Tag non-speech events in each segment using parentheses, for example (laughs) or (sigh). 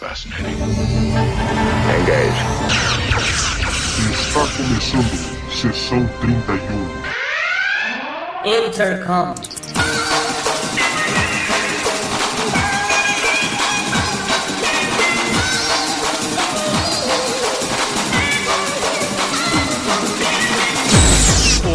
Fascinating. Engage. Está começando sessão 31. Intercom.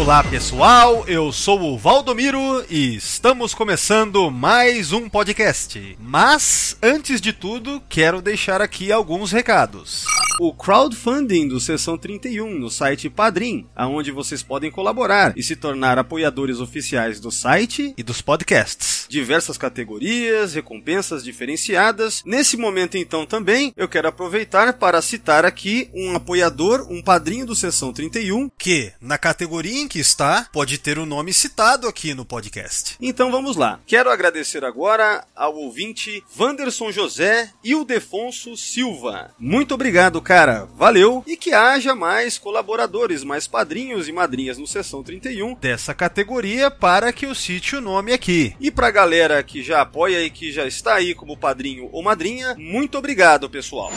Olá pessoal, eu sou o Valdomiro e estamos começando mais um podcast. Mas, antes de tudo, quero deixar aqui alguns recados o crowdfunding do Sessão 31 no site Padrim, aonde vocês podem colaborar e se tornar apoiadores oficiais do site e dos podcasts. Diversas categorias, recompensas diferenciadas. Nesse momento então também eu quero aproveitar para citar aqui um apoiador, um padrinho do Sessão 31, que na categoria em que está pode ter o nome citado aqui no podcast. Então vamos lá. Quero agradecer agora ao ouvinte Wanderson José e o Defonso Silva. Muito obrigado, cara, valeu e que haja mais colaboradores, mais padrinhos e madrinhas no Sessão 31 dessa categoria para que eu cite o nome aqui. E pra galera que já apoia e que já está aí como padrinho ou madrinha, muito obrigado, pessoal.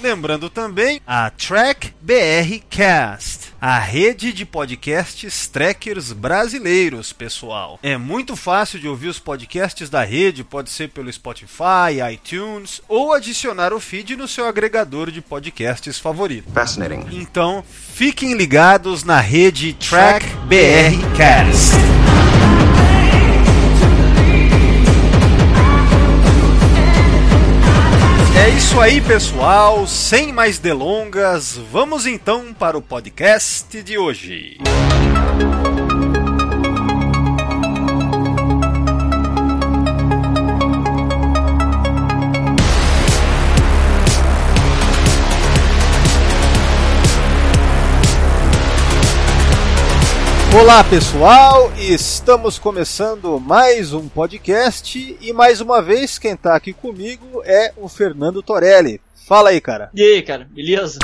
Lembrando também a Track BR Cast, a rede de podcasts trackers brasileiros, pessoal. É muito fácil de ouvir os podcasts da rede, pode ser pelo Spotify, iTunes ou adicionar o feed no seu agregador de podcasts favorito. Fascinating. Então, fiquem ligados na rede Track BR Cast. É isso aí, pessoal. Sem mais delongas, vamos então para o podcast de hoje. Olá pessoal, estamos começando mais um podcast e mais uma vez quem está aqui comigo é o Fernando Torelli. Fala aí, cara. E aí, cara, beleza?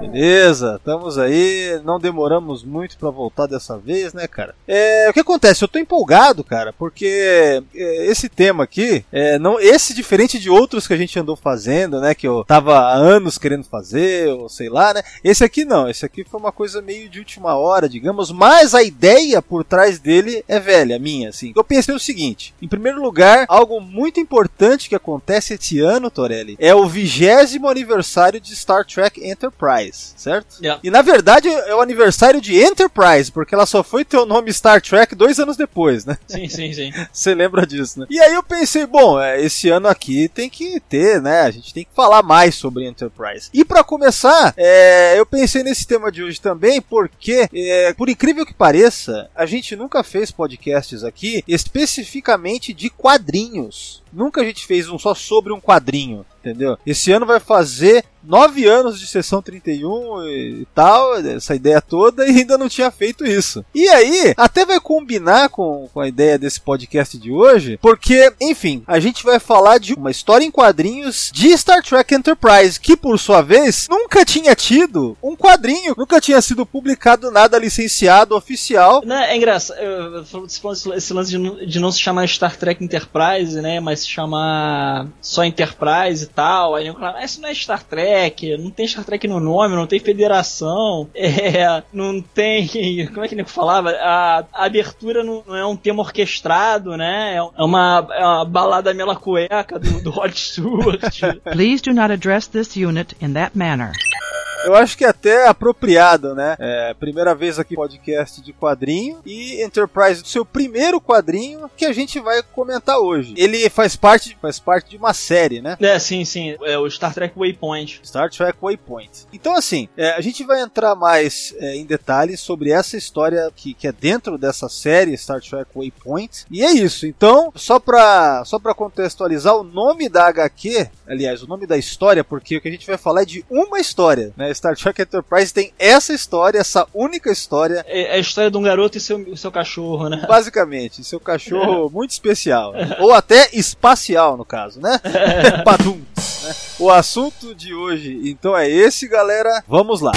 Beleza, estamos aí, não demoramos muito para voltar dessa vez, né, cara? É, o que acontece? Eu tô empolgado, cara, porque é, esse tema aqui, é, não, esse diferente de outros que a gente andou fazendo, né, que eu tava há anos querendo fazer, ou sei lá, né? Esse aqui não, esse aqui foi uma coisa meio de última hora, digamos, mas a ideia por trás dele é velha, minha, assim. Eu pensei o seguinte, em primeiro lugar, algo muito importante que acontece esse ano, Torelli, é o vigésimo aniversário de Star Trek Enterprise, certo? Yeah. E na verdade é o aniversário de Enterprise, porque ela só foi ter o nome Star Trek dois anos depois, né? Sim, sim, sim. (laughs) Você lembra disso, né? E aí eu pensei, bom, é, esse ano aqui tem que ter, né? A gente tem que falar mais sobre Enterprise. E para começar, é, eu pensei nesse tema de hoje também, porque, é, por incrível que pareça, a gente nunca fez podcasts aqui especificamente de quadrinhos. Nunca a gente fez um só sobre um quadrinho, entendeu? Esse ano vai fazer nove anos de sessão 31 e tal, essa ideia toda, (laughs) e ainda não tinha feito isso. E aí, até vai combinar com, com a ideia desse podcast de hoje, porque, enfim, a gente vai falar de uma história em quadrinhos de Star Trek Enterprise, que por sua vez nunca tinha tido um quadrinho, nunca tinha sido publicado nada licenciado oficial. Não, é engraçado, esse- lance de não, de não se chamar Star Trek Enterprise, né? Mas se chamar só Enterprise e tal. Aí eu falava, ah, isso não é Star Trek, não tem Star Trek no nome, não tem federação, (laughs) é, não tem. Como é que o nego falava? A, a abertura não, não é um tema orquestrado, né? É uma, é uma balada mela cueca do, do Rod Stewart. (laughs) Please do not address this unit in that manner. Eu acho que é até apropriado, né? É, primeira vez aqui podcast de quadrinho e Enterprise, seu primeiro quadrinho que a gente vai comentar hoje. Ele faz parte, faz parte de uma série, né? é, sim, sim. É o Star Trek Waypoint. Star Trek Waypoint. Então, assim, é, a gente vai entrar mais é, em detalhes sobre essa história que, que é dentro dessa série Star Trek Waypoint. E é isso. Então, só pra, só pra contextualizar, o nome da HQ, aliás, o nome da história, porque o que a gente vai falar é de uma história, né? Star Trek Enterprise tem essa história, essa única história. É é a história de um garoto e seu, seu cachorro, né? Basicamente, seu cachorro (laughs) muito especial. Ou até espacial, no caso, né? (laughs) Padum. né? O assunto de hoje, então, é esse, galera. Vamos lá.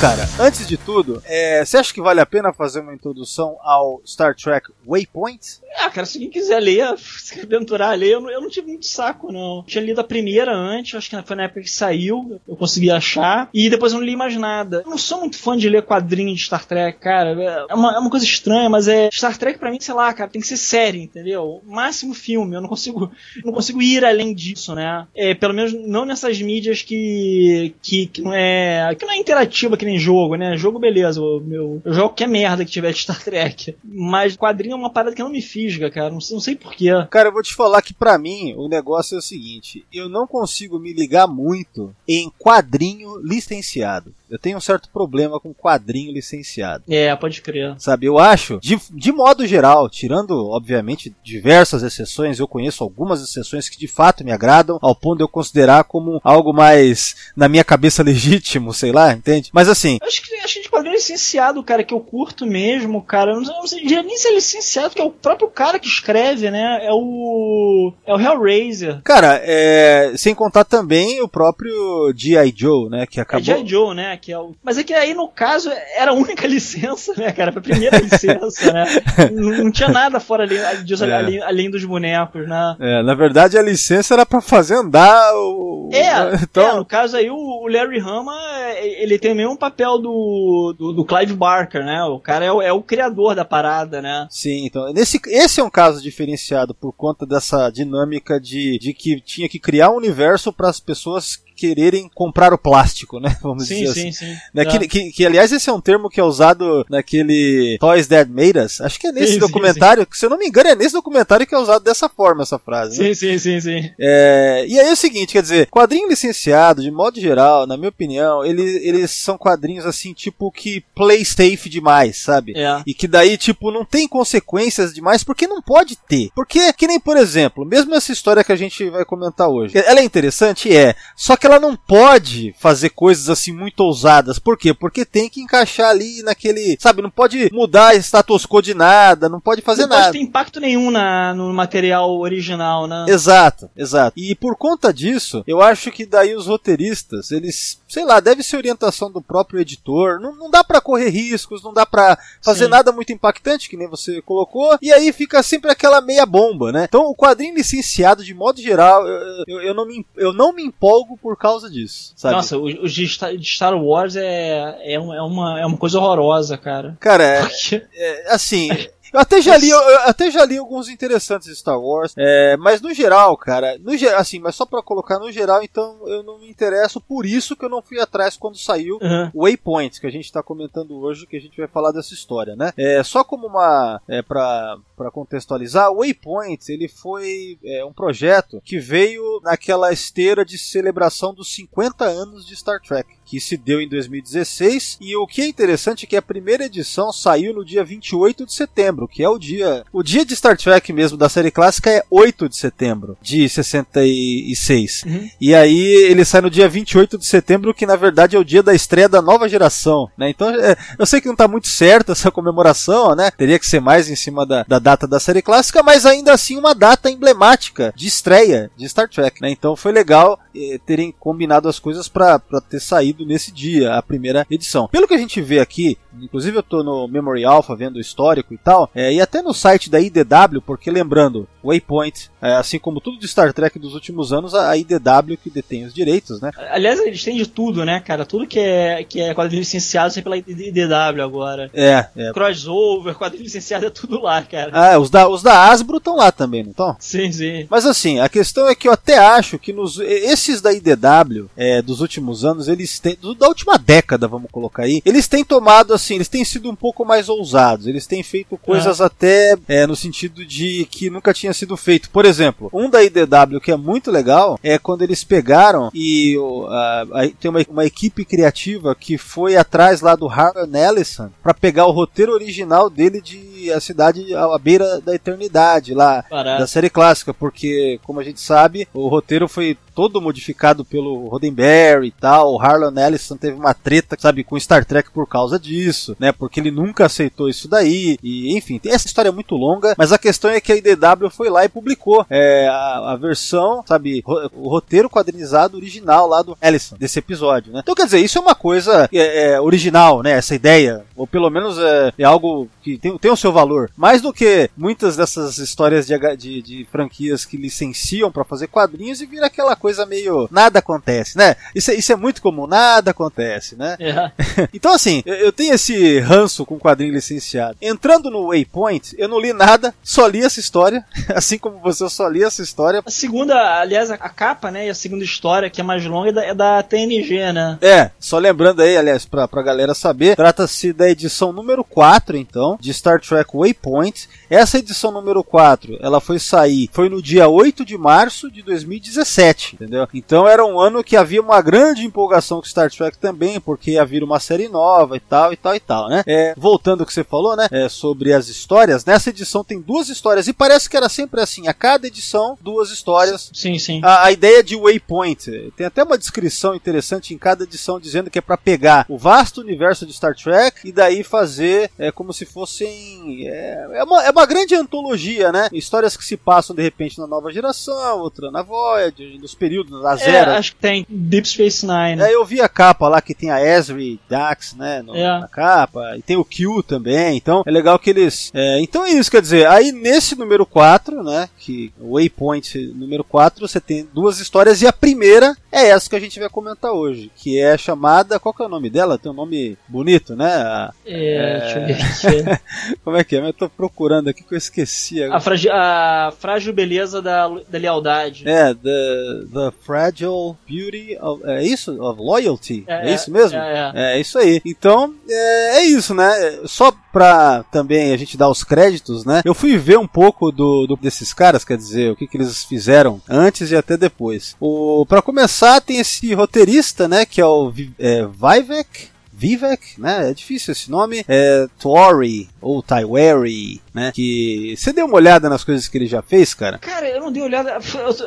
Cara, antes de tudo, é, você acha que vale a pena fazer uma introdução ao Star Trek Waypoint? Ah, cara, se quem quiser ler, (laughs) se aventurar a ler, eu não, eu não tive muito saco, não. Tinha lido a primeira antes, acho que foi na época que saiu, eu consegui achar, e depois eu não li mais nada. Eu não sou muito fã de ler quadrinhos de Star Trek, cara. É uma, é uma coisa estranha, mas é. Star Trek pra mim, sei lá, cara, tem que ser série, entendeu? Máximo filme, eu não consigo, (laughs) não consigo ir além disso, né? É, pelo menos não nessas mídias que, que, que não é. que não é interativa que nem jogo, né? Jogo, beleza, eu, meu, eu jogo qualquer merda que tiver de Star Trek. Mas quadrinho é uma parada que não me fisga, cara. Não, não sei porquê. Cara, eu vou te falar que pra mim o negócio é o seguinte: eu não consigo me ligar muito em quadrinho licenciado. Eu tenho um certo problema com quadrinho licenciado. É, pode crer. Sabe, eu acho, de, de modo geral, tirando, obviamente, diversas exceções, eu conheço algumas exceções que de fato me agradam, ao ponto de eu considerar como algo mais, na minha cabeça, (laughs) legítimo, sei lá, entende? Mas assim. Eu acho que, acho que de quadrinho licenciado, cara, que eu curto mesmo, cara, eu não, eu não sei nem se é licenciado, que é o próprio cara que escreve, né? É o. É o Hellraiser. Cara, é, sem contar também o próprio G.I. Joe, né? Que acabou. É G.I. Joe, né? Que é o... Mas é que aí, no caso, era a única (laughs) licença, né, cara? Foi a primeira licença, né? Não, não, tinha nada fora ali, é. além, além, dos bonecos, né? É, na verdade a licença era para fazer andar o. É, então... É, no caso aí o Larry Hama, ele tem o mesmo papel do, do, do, Clive Barker, né? O cara é o, é o criador da parada, né? Sim, então nesse, esse é um caso diferenciado por conta dessa dinâmica de, de que tinha que criar um universo para as pessoas quererem comprar o plástico, né? (laughs) Vamos sim, dizer sim, assim. Sim, né? que, que, que, aliás, esse é um termo que é usado naquele Toys That Made Us. Acho que é nesse sim, documentário, sim, se eu não me engano, é nesse documentário que é usado dessa forma essa frase. Sim, né? sim, sim, sim. É, e aí é o seguinte, quer dizer, quadrinho licenciado, de modo geral, na minha opinião, eles, eles são quadrinhos assim, tipo, que play safe demais, sabe? É. E que daí, tipo, não tem consequências demais, porque não pode ter. Porque, que nem, por exemplo, mesmo essa história que a gente vai comentar hoje, ela é interessante? É. Só que ela não pode fazer coisas assim muito ousadas. Por quê? Porque tem que encaixar ali naquele. Sabe, não pode mudar status quo de nada, não pode fazer não nada. Não pode ter impacto nenhum na, no material original, né? Exato, exato. E por conta disso, eu acho que daí os roteiristas, eles, sei lá, deve ser orientação do próprio editor. Não, não dá para correr riscos, não dá para fazer Sim. nada muito impactante, que nem você colocou. E aí fica sempre aquela meia bomba, né? Então o quadrinho licenciado, de modo geral, eu, eu, eu não, me, eu não me empolgo por causa disso. Sabe? Nossa, os de Star Wars é, é, uma, é uma coisa horrorosa, cara. Cara, é, é assim, (laughs) eu até já li, eu até já li alguns interessantes de Star Wars, é, mas no geral, cara, no assim, mas só para colocar no geral, então eu não me interesso por isso que eu não fui atrás quando saiu uhum. o Waypoint que a gente tá comentando hoje, que a gente vai falar dessa história, né? É, só como uma é, para para contextualizar, o Waypoint ele foi é, um projeto que veio naquela esteira de celebração dos 50 anos de Star Trek que se deu em 2016. E o que é interessante é que a primeira edição saiu no dia 28 de setembro, que é o dia. O dia de Star Trek mesmo da série clássica é 8 de setembro de 66. Uhum. E aí ele sai no dia 28 de setembro, que na verdade é o dia da estreia da nova geração. Né? Então é, eu sei que não está muito certo essa comemoração, né? Teria que ser mais em cima da, da data da série clássica, mas ainda assim uma data emblemática de estreia de Star Trek. Né? Então foi legal eh, terem combinado as coisas para ter saído nesse dia, a primeira edição. Pelo que a gente vê aqui, inclusive eu tô no Memory Alpha vendo o histórico e tal, é, e até no site da IDW, porque lembrando, Waypoint, é, assim como tudo de Star Trek dos últimos anos, a IDW que detém os direitos, né? Aliás, eles têm de tudo, né, cara? Tudo que é, que é quadrinho licenciado sempre pela IDW agora. É, é. Crossover, quadrinho licenciado é tudo lá, cara. Ah, os da, os da Asbro estão lá também, não estão? Sim, sim. Mas assim, a questão é que eu até acho que nos esses da IDW é, dos últimos anos, eles têm, da última década, vamos colocar aí, eles têm tomado assim, eles têm sido um pouco mais ousados, eles têm feito coisas é. até é, no sentido de que nunca tinha sido feito. Por exemplo, um da IDW que é muito legal é quando eles pegaram e uh, tem uma, uma, equipe criativa que foi atrás lá do Harlan Ellison para pegar o roteiro original dele de A Cidade à Beira da Eternidade, lá Parado. da série clássica, porque, como a gente sabe, o roteiro foi todo modificado pelo Roddenberry e tal. O Harlan Ellison teve uma treta, sabe, com Star Trek por causa disso, né? Porque ele nunca aceitou isso daí. E, enfim, essa história é muito longa, mas a questão é que a IDW foi lá e publicou é, a, a, versão, sabe, o roteiro quadrinizado original lá do Ellison, desse episódio, né? Então, quer dizer, isso é uma coisa é, é, original, né? Essa ideia, ou pelo menos é, é algo que tem, tem o seu valor. Mais do que muitas dessas histórias de, de, de franquias que licenciam para fazer quadrinhos e vira aquela coisa meio nada acontece, né? Isso, é, isso é muito comum, nada acontece, né? É. (laughs) então, assim, eu, eu tenho esse ranço com quadrinho licenciado. Entrando no Waypoint, eu não li nada, só li essa história, (laughs) assim como você, eu só li essa história. A segunda, aliás, a capa, né, e a segunda história, que é mais longa, é da, é da TNG, né? É, só lembrando aí, aliás, pra, pra galera saber, trata-se da edição número 4, então, de Star Trek Waypoint. Essa edição número 4, ela foi sair, foi no dia 8 de março de 2017, entendeu? Então era um ano que havia uma grande empolgação com Star Trek também, porque ia vir uma série nova e tal, e tal, e tal, né? É, voltando ao que você falou, né, é, sobre as histórias, nessa edição tem duas histórias, e parece que era sempre assim, a cada edição, duas histórias. Sim, sim. A, a ideia de Waypoint, tem até uma descrição interessante em cada edição dizendo que é para pegar o vasto universo de Star Trek e daí fazer é, como se fossem. É, é, uma, é uma grande antologia, né? Histórias que se passam de repente na nova geração, outra na Voyager, nos períodos, nas é, eras. Acho que tem Deep Space Nine. É, eu vi a capa lá que tem a Esri Dax, né? No, é. Na capa, e tem o Q também, então é legal que eles. É, então é isso, quer dizer, aí nesse número 4, né? Que o Waypoint número 4, você tem duas histórias, e a primeira é essa que a gente vai comentar hoje, que é chamada. Qual que é o nome dela? Tem um nome bonito, né? A, é, deixa eu ver aqui. (laughs) Como é que é? Eu tô procurando aqui que eu esqueci. A, fragi a frágil beleza da, da lealdade. É, the, the Fragile Beauty of, é isso? Of Loyalty. É, é isso mesmo? É, é. é, isso aí. Então, é, é isso, né? Só pra também a gente dar os créditos, né? Eu fui ver um pouco do, do desses caras, quer dizer, o que, que eles fizeram antes e até depois. O, pra começar, tem esse roteirista, né? Que é o é, Vivek. Vivek, né? É difícil esse nome. É Tori ou Tyweri, né? Que você deu uma olhada nas coisas que ele já fez, cara? Cara, eu não dei olhada,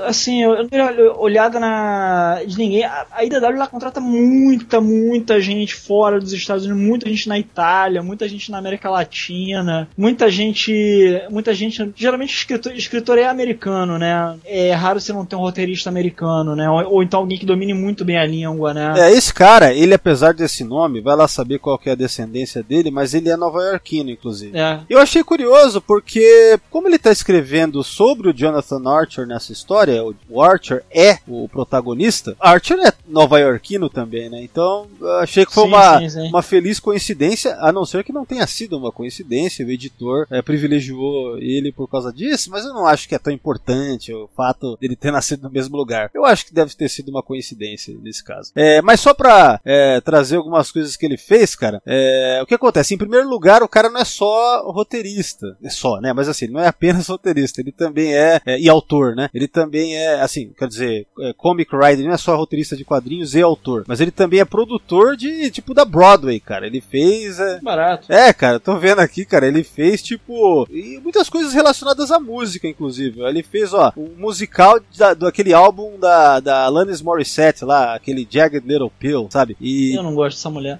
assim, eu não dei olhada na de ninguém. A IDW lá contrata muita, muita gente fora dos Estados Unidos, muita gente na Itália, muita gente na América Latina, muita gente, muita gente, geralmente escritor, escritor é americano, né? É raro você não ter um roteirista americano, né? Ou, ou então alguém que domine muito bem a língua, né? É, esse cara, ele apesar desse nome, vai lá saber qual que é a descendência dele, mas ele é nova-iorquino, inclusive. É. Eu achei curioso porque, como ele está escrevendo sobre o Jonathan Archer nessa história, o Archer é o protagonista, Archer é nova-iorquino também, né? Então, achei que foi Sim, uma, sim, sim. uma feliz coincidência, a não ser que não tenha sido uma coincidência, o editor é, privilegiou ele por causa disso, mas eu não acho que é tão importante o fato dele ter nascido no mesmo lugar. Eu acho que deve ter sido uma coincidência nesse caso. É, mas só pra é, trazer algumas coisas que ele fez, cara, é, o que acontece? Em primeiro lugar, o cara não é só roteirista, é só, né? Mas assim, ele não é apenas (laughs) roteirista, ele também é, é e autor, né? Ele também é, assim, quer dizer, é, comic writer, não é só roteirista de quadrinhos e autor, mas ele também é produtor de, tipo, da Broadway, cara. Ele fez... É, Barato. é, cara, tô vendo aqui, cara, ele fez, tipo, e muitas coisas relacionadas à música, inclusive. Ele fez, ó, um musical da, do aquele álbum da, da Alanis Morissette lá, aquele Jagged Little Pill, sabe? E... Eu não gosto dessa mulher.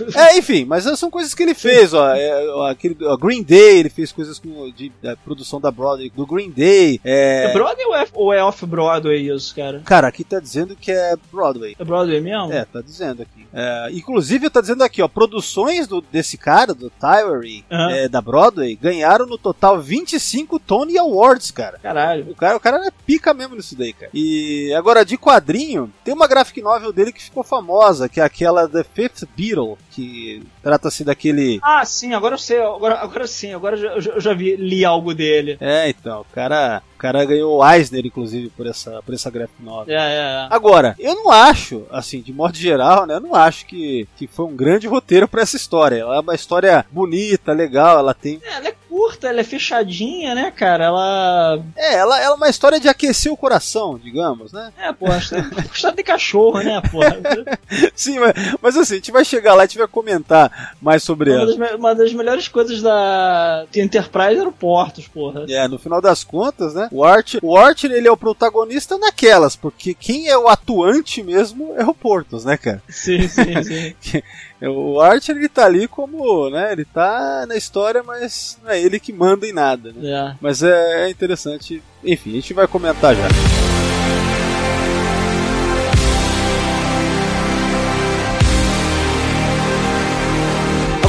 (laughs) É, enfim, mas são coisas que ele fez, ó. É, aquele, ó, Green Day, ele fez coisas com, de, da produção da Broadway, do Green Day. É... É Broadway ou é, ou é off-Broadway isso, cara? Cara, aqui tá dizendo que é Broadway. É Broadway mesmo? É, tá dizendo aqui. É, inclusive, tá dizendo aqui, ó, produções do, desse cara, do Tyree, Aham. é, da Broadway, ganharam no total 25 Tony Awards, cara. Caralho. O cara, o cara é pica mesmo nisso daí, cara. E agora, de quadrinho, tem uma graphic novel dele que ficou famosa, que é aquela The Fifth Beatle, que trata-se daquele. Ah, sim, agora eu sei, agora, agora sim, agora eu já, eu já- eu já vi, li algo dele. É, então, o cara, o cara ganhou o Eisner, inclusive, por essa, por essa graphic novel. É, é, é. Agora, eu não acho, assim, de modo geral, né? Eu não acho que, que foi um grande roteiro pra essa história. Ela é uma história bonita, legal, ela tem. É, é curta, ela é fechadinha, né, cara? Ela. É, ela, ela é uma história de aquecer o coração, digamos, né? É, pô, história de cachorro, né, pô? (laughs) Sim, mas, mas assim, a gente vai chegar lá e a gente vai comentar mais sobre Uma ela. das, uma das melhores coisas da Enterprise era o Portos, porra. É, no final das contas, né? O Archer, o Archer ele é o protagonista naquelas, porque quem é o atuante mesmo é o Portos, né, cara? Sim, sim, (laughs) sim. O Archer ele tá ali como, né? Ele tá na história, mas não é ele que manda em nada, né? É. Mas é, é interessante. Enfim, a gente vai comentar já.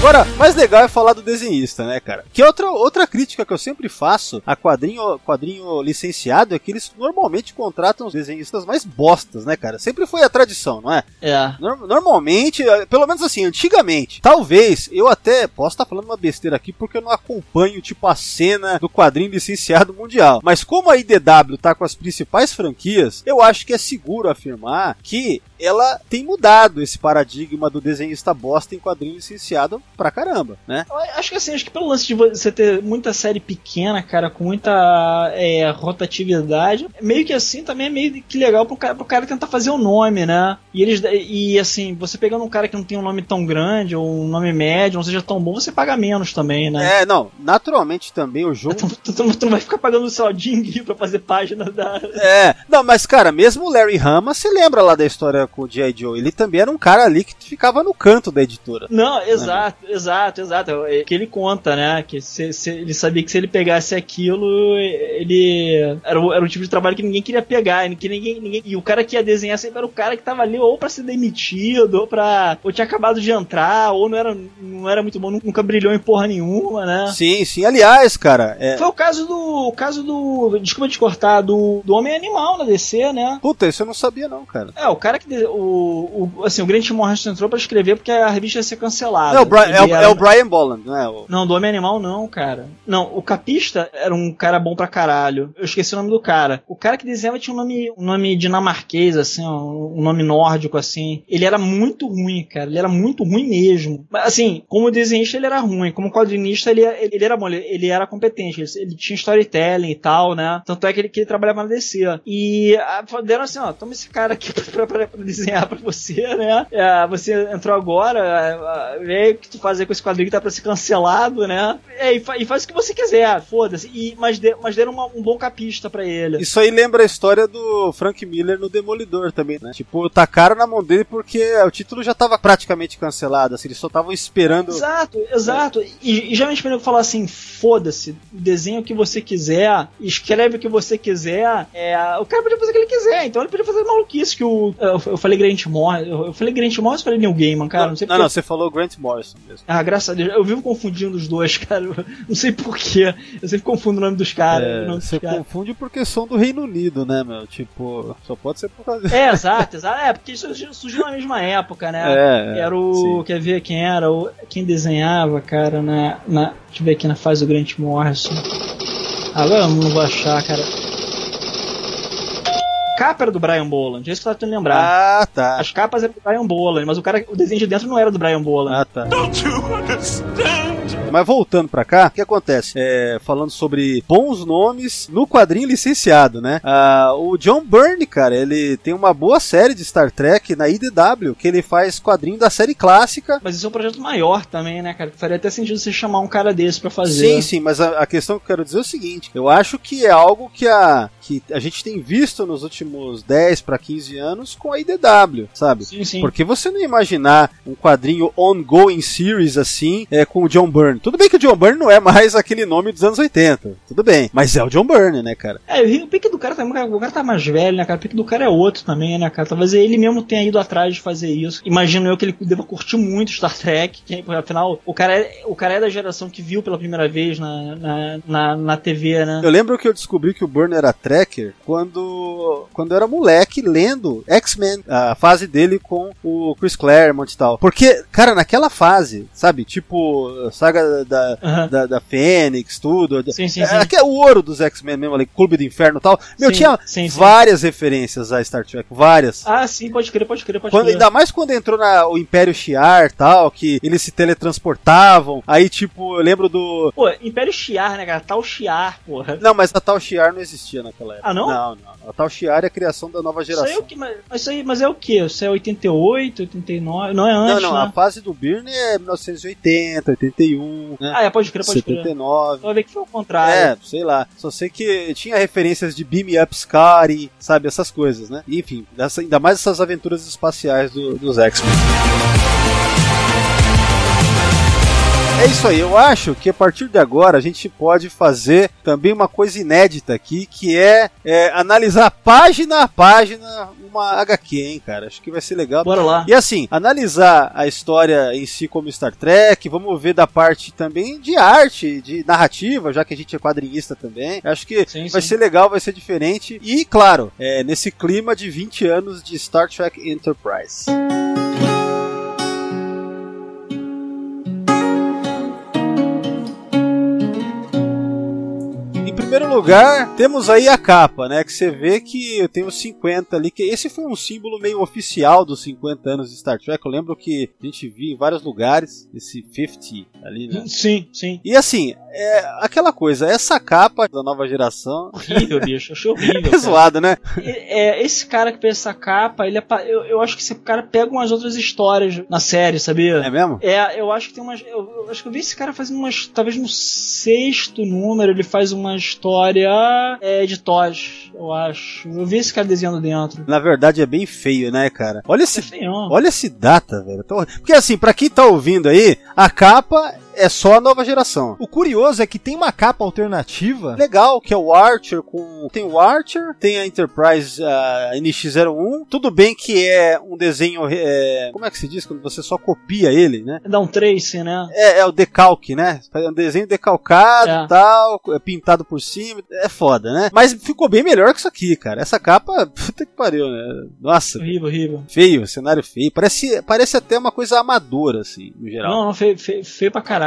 Agora, mais legal é falar do desenhista, né, cara? Que outra, outra crítica que eu sempre faço a quadrinho, quadrinho licenciado é que eles normalmente contratam os desenhistas mais bostas, né, cara? Sempre foi a tradição, não é? É. Nor- Normalmente, eh, pelo menos assim, antigamente, talvez, eu até posso estar falando uma besteira aqui porque eu não acompanho, tipo, a cena do quadrinho licenciado mundial. Mas como a IDW tá com as principais franquias, eu acho que é seguro afirmar que ela tem mudado esse paradigma do desenhista bosta em quadrinho licenciado pra caramba, né? Acho que assim, acho que pelo lance de você ter muita série pequena, cara, com muita é, rotatividade, meio que assim também é meio que legal pro cara, pro cara tentar fazer o nome, né? E eles e assim, você pegando um cara que não tem um nome tão grande, ou um nome médio, não seja tão bom, você paga menos também, né? É, não, naturalmente também o jogo (laughs) Tu, tu- tu- não vai ficar pagando sei lá, dinheiro pra fazer página da. É, não, mas cara, mesmo o Larry Hama, você lembra lá da história com o G.I. Joe? Ele também era um cara ali que ficava no canto da editora. Não, exato, exato, exato. É que ele conta, né? Que se, se- ele sabia que se ele pegasse aquilo, ele. Era, o- era o tipo de trabalho que ninguém queria pegar. Que ninguém, ninguém, e o cara que ia desenhar sempre era o cara que tava ali ou pra ser demitido, ou pra. ou tinha acabado de entrar, ou não era, não era muito bom, nunca brilhou em porra nenhuma, né? Sim, sim. Aliás, cara, é. Foi o caso do. O caso do. Desculpa te cortar, do, do Homem Animal na DC, né? Puta, isso eu não sabia, não, cara. É, o cara que. O, o, assim, o Grant Morrison entrou pra escrever porque a revista ia ser cancelada. Não, o Bri- é, o, é o Brian Bolland, não é? O... Não, do Homem Animal não, cara. Não, o capista era um cara bom pra caralho. Eu esqueci o nome do cara. O cara que desenhava tinha um nome, um nome dinamarquês, assim, um nome nórdico, assim. Ele era muito ruim, cara. Ele era muito ruim mesmo. Mas, assim, como desenhista ele era ruim. Como quadrinista ele, ele, era bom. Ele, ele era competente. Ele, ele tinha storytelling e tal, né? Tanto é que ele, que ele trabalhava na DC. E ah, deram assim, ó, toma esse cara aqui pra, pra- pra desenhar pra você, né? É, você entrou agora, ah, vê aí o que tu fazer com esse quadrinho que tá pra ser cancelado, né? É, e, fa- e faz o que você quiser, foda-se. E- Mas, de- mas deram uma- um bom capista pra ele. Isso aí lembra a história do Frank Miller no Demolidor também, né? Tipo, tacaram na mão dele porque o título já tava praticamente cancelado, assim, eles só estavam esperando. Exato, exato. E, e já me esperou falar assim: foda-se, desenha o que você quiser, escreve o que você quiser. É, o cara podia fazer o que ele quiser, então ele podia fazer maluquice que o. Eu, eu falei Grant Morrison, eu, eu falei Grant Morrison falei Neil Gaiman, cara, não sei não, porque- não, você falou Grant Morrison mesmo. Ah, graças a Deus. Eu vivo confundindo os dois, (laughs) cara. Eu Não sei porquê. Eu sempre confundo o nome dos caras. É, nome dos você caras. confunde porque são do Reino Unido, né, meu? Tipo, só pode ser por causa É, exato, exato. É, porque isso surgiu na mesma época, né? É, é, era o. sim. Quer ver quem era? O, quem desenhava, cara, na, na. Deixa eu ver aqui na fase do Grant Morrison. Agora eu não vou achar, cara. Capa era do Brian Boland, é isso que eu tava tentando lembrar. Ah, tá. As capas eram do Brian Boland, mas o cara, o desenho de dentro não era do Brian Boland. Ah, tá. Mas voltando pra cá, o que acontece? É, falando sobre bons nomes no quadrinho licenciado, né? Ah, o John Byrne, cara, ele tem uma boa série de Star Trek na IDW, que ele faz quadrinho da série clássica. Mas isso é um projeto maior também, né, cara? Faria até sentido você chamar um cara desse pra fazer. Sim, sim, mas a, a questão que eu quero dizer é o seguinte: eu acho que é algo que a, que a gente tem visto nos últimos 10 para 15 anos com a IDW, sabe? Sim, sim. Porque você não imaginar um quadrinho ongoing series assim é, com o John Byrne. Tudo bem que o John Byrne não é mais aquele nome dos anos 80, tudo bem, mas é o John Byrne, né, cara? É, o pique do cara também, o cara tá mais velho, né, cara? O pique do cara é outro também, né, cara? Talvez ele mesmo tenha ido atrás de fazer isso. Imagino eu que ele deva curtir muito Star Trek, que afinal, o cara é, o cara é da geração que viu pela primeira vez na, na, na, na TV, né? Eu lembro que eu descobri que o Byrne era, tre Quando, quando eu era moleque lendo X-Men, a fase dele com o Chris Claremont e tal. Porque, cara, naquela fase, sabe? Tipo, saga da, Aham. da, da Fênix, tudo. Sim, sim, sim. aqui é o ouro dos X-Men mesmo, ali, Clube do Inferno e tal. Meu, Sim, tinha sim, sim. várias referências a Star Trek, várias. Ah, sim, pode crer, pode crer, pode Quando- crer. ainda mais quando entrou na, o Império Shi'ar tal, que eles se teletransportavam. Aí, tipo, eu lembro do. Pô, Império Shiar, né, cara? Tal Shiar, porra. Não, mas a Tal Shi'ar não existia naquela época. Ah, não? Não, não. A Tal Shi'ar é a criação da nova Isso aí é o geração. que, mas, mas isso aí, mas é o que? Isso é 88, 89? Não é Não, antes, não, né? a fase do Byrne é 1980, 81, né? Ah, é, pode crer, pode crer. 79. Só ver que foi o contrário. É, sei lá. Só sei que tinha referências de Beam Up Scary, sabe? Essas coisas, né? Enfim, dessa- ainda mais essas aventuras espaciais do- dos X-Men. É isso aí, eu acho que a partir de agora a gente pode fazer também uma coisa inédita aqui, que é, é, analisar página a página uma HQ, hein, cara? Acho que vai ser legal. Bora lá. E assim, analisar a história em si como Star Trek, vamos ver da parte também de arte, de narrativa, já que a gente é quadrinhista também. Acho que Sim, vai sim. ser legal, vai ser diferente. E, claro, é, nesse clima de 20 anos de Star Trek Enterprise. Em primeiro lugar, temos aí a capa, né? Que você vê que eu tenho 50 ali, que esse foi um símbolo meio oficial dos 50 anos de Star Trek. Eu lembro que a gente via em vários lugares esse 50 ali, né? Sim, sim. E assim, é aquela coisa, essa capa da nova geração Horrível, bicho. Achei horrível. (laughs) é zoado, né? É, esse cara que fez essa capa, ele é eu, eu acho que esse cara pega umas outras histórias na série, sabia? É mesmo? É, eu acho que tem umas. Eu, eu acho que eu vi esse cara fazendo umas. Talvez no sexto número ele faz uma história é, de Tosh, eu acho. Eu vi esse cara desenhando dentro. Na verdade é bem feio, né, cara? Olha É esse feião. Olha esse data, velho. Porque assim, pra quem tá ouvindo aí, a capa é só a nova geração. O curioso é que tem uma capa alternativa. Legal, que é o Archer com. Tem o Archer, tem a Enterprise ah, NX-01. Tudo bem que é um desenho. é, Como é que se diz? Quando você só copia ele, né? Dá um trace, né? É, é o decalque, né? É um desenho decalcado É. e tal, é pintado por cima. É foda, né? Mas ficou bem melhor que isso aqui, cara. Essa capa, puta que pariu, né? Nossa, Horrível, horrível. feio, cenário feio. Parece, parece até uma coisa amadora, assim, no geral. Não, não, feio, feio, feio pra caralho.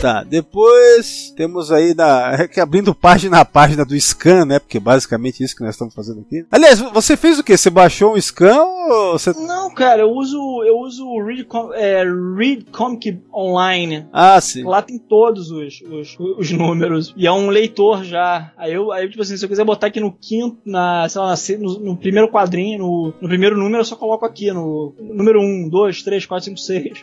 Tá, depois temos aí na, que abrindo página a página do scan, né? Porque basicamente isso que nós estamos fazendo aqui. Aliás, você fez o quê? Você baixou um scan ou você. Não, cara, eu uso eu uso o Read, Com- é, Read Comic Online. Ah, sim. Lá tem todos os, os, os números. E é um leitor já. Aí eu, aí, tipo assim, se eu quiser botar aqui no quinto, na, sei lá, no, no primeiro quadrinho, no, no primeiro número, eu só coloco aqui, no número 1, 2, 3, 4, 5, 6.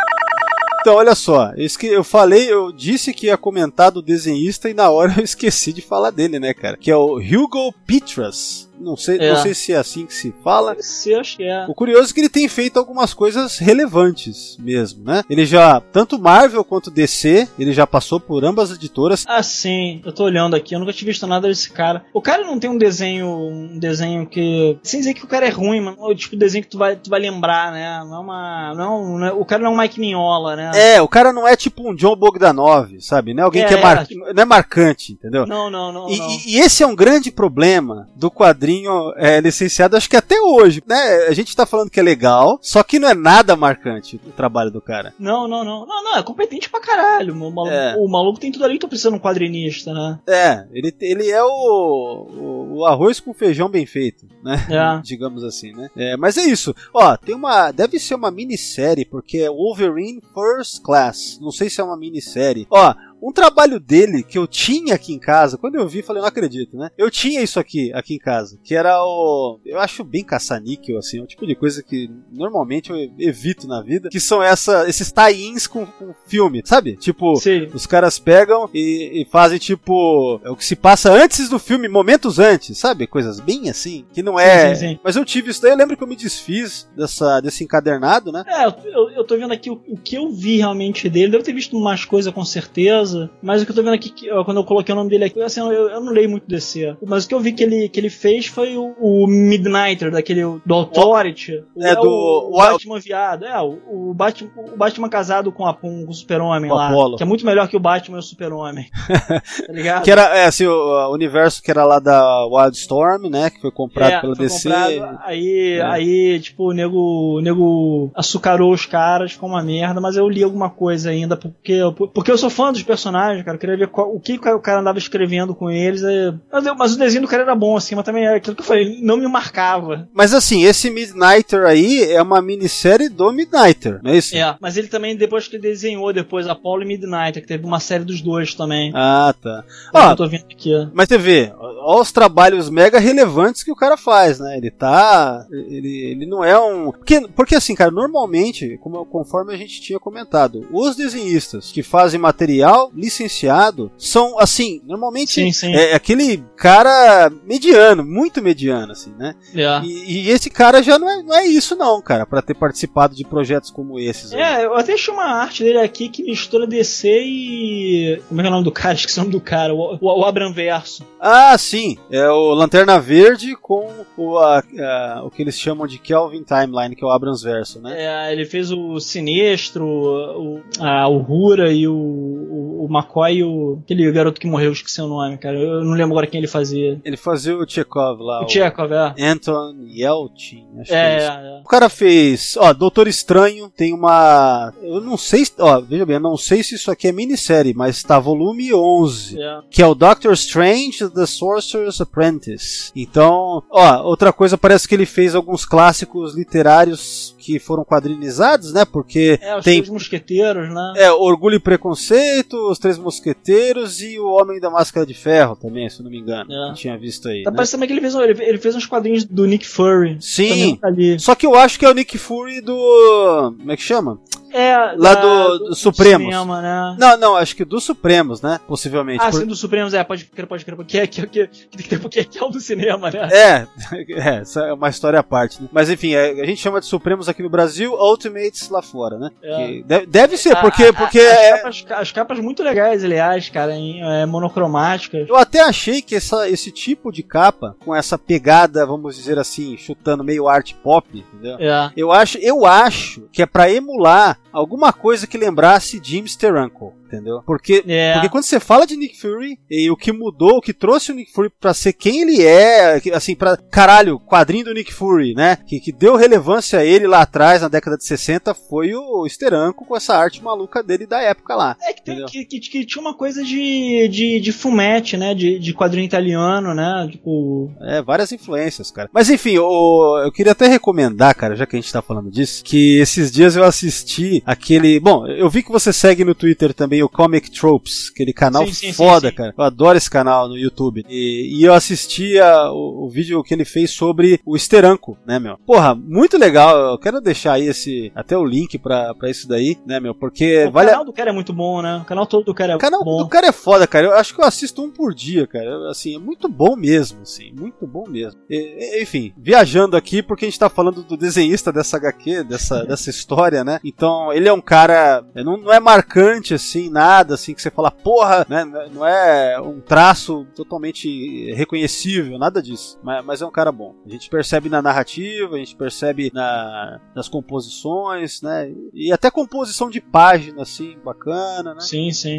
Então, olha só, eu falei, eu disse que ia comentar do desenhista e na hora eu (laughs) esqueci de falar dele, né, cara? Que é o Hugo Petras. Não sei, É. não sei se é assim que se fala. Eu acho que é. O curioso é que ele tem feito algumas coisas relevantes mesmo, né? Ele já, tanto Marvel quanto DC, ele já passou por ambas as editoras. Ah, sim, eu tô olhando aqui, eu nunca tinha visto nada desse cara. O cara não tem um desenho, um desenho que. Sem dizer que o cara é ruim, mas é o tipo de desenho que tu vai, tu vai lembrar, né? Não é uma. Não, é não é- o cara não é um Mike Mignola, né? É, o cara não é tipo um John Bogdanov, sabe? Não é alguém É, que é, mar... é. não é marcante, entendeu? Não, não, não. E, não. e esse é um grande problema do quadrinho é, licenciado, acho que até hoje, né? A gente tá falando que é legal, só que não é nada marcante o trabalho do cara. Não, não, não. Não, não, é competente pra caralho. O maluco, É. o maluco tem tudo ali que tô precisando de um quadrinista, né? É, ele, ele é o, o, o arroz com feijão bem feito, né? É. (laughs) Digamos assim, né? É, mas é isso. Ó, tem uma. Deve ser uma minissérie, porque é Wolverine First Class. Não sei se é uma minissérie. Ó. Um trabalho dele que eu tinha aqui em casa, quando eu vi, falei, não acredito, né? Eu tinha isso aqui, aqui em casa, que era o. Eu acho bem caça-níquel, assim, é um tipo de coisa que normalmente eu evito na vida, que são essa, esses tie-ins com, com filme, sabe? Tipo, Sei. os caras pegam e, e fazem tipo é o que se passa antes do filme, momentos antes, sabe? Coisas bem assim, que não é. Sim, sim, sim. Mas eu tive isso daí, eu lembro que eu me desfiz dessa, desse encadernado, né? É, eu, eu, eu tô vendo aqui o, o que eu vi realmente dele. Deve ter visto umas coisas com certeza. Famosa, mas o que eu tô vendo aqui, quando eu coloquei o nome dele aqui, assim, eu, eu não leio muito DC. Mas o que eu vi que ele, que ele fez foi o, o Midnighter, daquele do Authority. É, é do- o, o- o Batman viado. É, o, o, Batman, o Batman casado com, a, com o Super-Homem lá. Apollo. Que é muito melhor que o Batman e o Super-Homem. (laughs) tá ligado? Que era, é, assim, o, o universo que era lá da Wildstorm, né? Que foi comprado É, pela foi DC. comprado, aí, É. aí, tipo, o nego, o nego açucarou os caras, ficou uma merda, mas eu li alguma coisa ainda, porque, porque eu sou fã dos personagens, cara, eu queria ver qual- o que o cara andava escrevendo com eles, é- mas, mas o desenho do cara era bom, assim, mas também é aquilo que eu falei, não me marcava. Mas assim, esse Midnighter aí é uma minissérie do Midnighter, não é isso? É, mas ele também, depois que desenhou, depois Apollo e Midnight, que teve uma série dos dois também. Ah, tá. Que eu tô vendo aqui, ó. Mas você vê, olha os trabalhos mega relevantes que o cara faz, né? Ele tá. Ele, ele não é um. Porque, porque assim, cara, normalmente, como, conforme a gente tinha comentado, os desenhistas que fazem material licenciado são, assim, normalmente Sim, sim. é aquele cara mediano, muito mediano, assim, né? É. E, e esse cara já não é, não é isso, não, cara, pra ter participado de projetos como esses. aí. É, eu até achei uma arte dele aqui que mistura DC e. Como é que é o nome do cara? (laughs) Esqueci o nome do cara. O, o, o Abram Verso. Ah, sim. É o Lanterna Verde com o, a- a- o que eles chamam de Kelvin Timeline, que é o Abrams Verso, né? É, ele fez o Sinestro, o, a Uhura e o, o, o McCoy e o. aquele garoto que morreu, esqueci o nome, cara. Eu não lembro agora quem ele fazia. Ele fazia o Chekhov lá. O Chekhov, é. Anton Yelchin, acho que é É, é. O cara fez, ó, Doutor Estranho, tem uma, eu não sei, se- ó, veja bem, eu não sei se isso aqui é minissérie, mas tá volume 11, é. que é o Doctor Strange The Sorcerer's Apprentice. Então, ó, outra coisa, parece que ele fez alguns clássicos literários que foram quadrinizados, né? Porque É, os tem três mosqueteiros, né? é, Orgulho e Preconceito, Os Três Mosqueteiros e O Homem da Máscara de Ferro também, se eu não me engano. É. Eu tinha visto aí. Tá né? parecendo também que ele fez, ele, ele fez uns quadrinhos do Nick Fury. Sim. Tá ali. Só que eu acho que é o Nick Fury do. Como é que chama? É, Lá do- do Supremos. cinema, né? Não, não, acho que dos Supremos, né? Possivelmente. Ah, Por- sim, do Supremos, é, pode crer, pode crer, porque é, que, é, que, é, que, que, que é o do cinema, né? É, (laughs) é, essa é uma história à parte, né? Mas enfim, é, a gente chama de Supremos aqui no Brasil, Ultimates lá fora, né? É. Deve, deve ser, porque, A- a- porque as, é- capas, as capas muito legais, aliás, cara, em, é, monocromáticas. eu até achei que essa, esse tipo de capa, com essa pegada, vamos dizer assim, chutando meio art pop, entendeu? É. Eu acho, eu acho que é pra emular alguma coisa que lembrasse Jim Steranko, entendeu? Porque É. Porque quando você fala de Nick Fury e o que mudou, o que trouxe o Nick Fury pra ser quem ele é, assim, pra caralho, quadrinho do Nick Fury, né? Que, que deu relevância a ele lá atrás, na década de 60, foi o Steranko com essa arte maluca dele da época lá. É que, tem, que, que, que tinha uma coisa de, de, de fumete, né? De, de quadrinho italiano, né? Tipo. É, várias influências, cara. Mas enfim, o, eu queria até recomendar, cara, já que a gente tá falando disso, que esses dias eu assisti aquele. Bom, eu vi que você segue no Twitter também o Comic Tropes, aquele canal Sim, sim, foda, sim. cara. Eu adoro esse canal no YouTube. E, e eu assisti a- o, o vídeo que ele fez sobre o Steranko, né, meu? Porra, muito legal. Eu quero deixar aí esse. Até o link pra, pra isso daí, né, meu? Porque o vale a canal do cara é muito bom, né? O canal todo do cara é o canal bom. do cara é foda, cara. Eu acho que eu assisto um por dia, cara. Eu, Assim, é muito bom mesmo, assim. Muito bom mesmo. E- enfim, viajando aqui porque a gente tá falando do desenhista dessa HQ, dessa, (laughs) dessa história, né? Então, ele é um cara... Não, não é marcante, assim, nada, assim, que você fala, porra, né? Não é um traço totalmente reconhecível, nada disso. Mas, mas é um cara bom. A gente percebe na narrativa, a gente percebe na, nas composições, né? E até composição de página, assim, bacana, né? Sim, sim.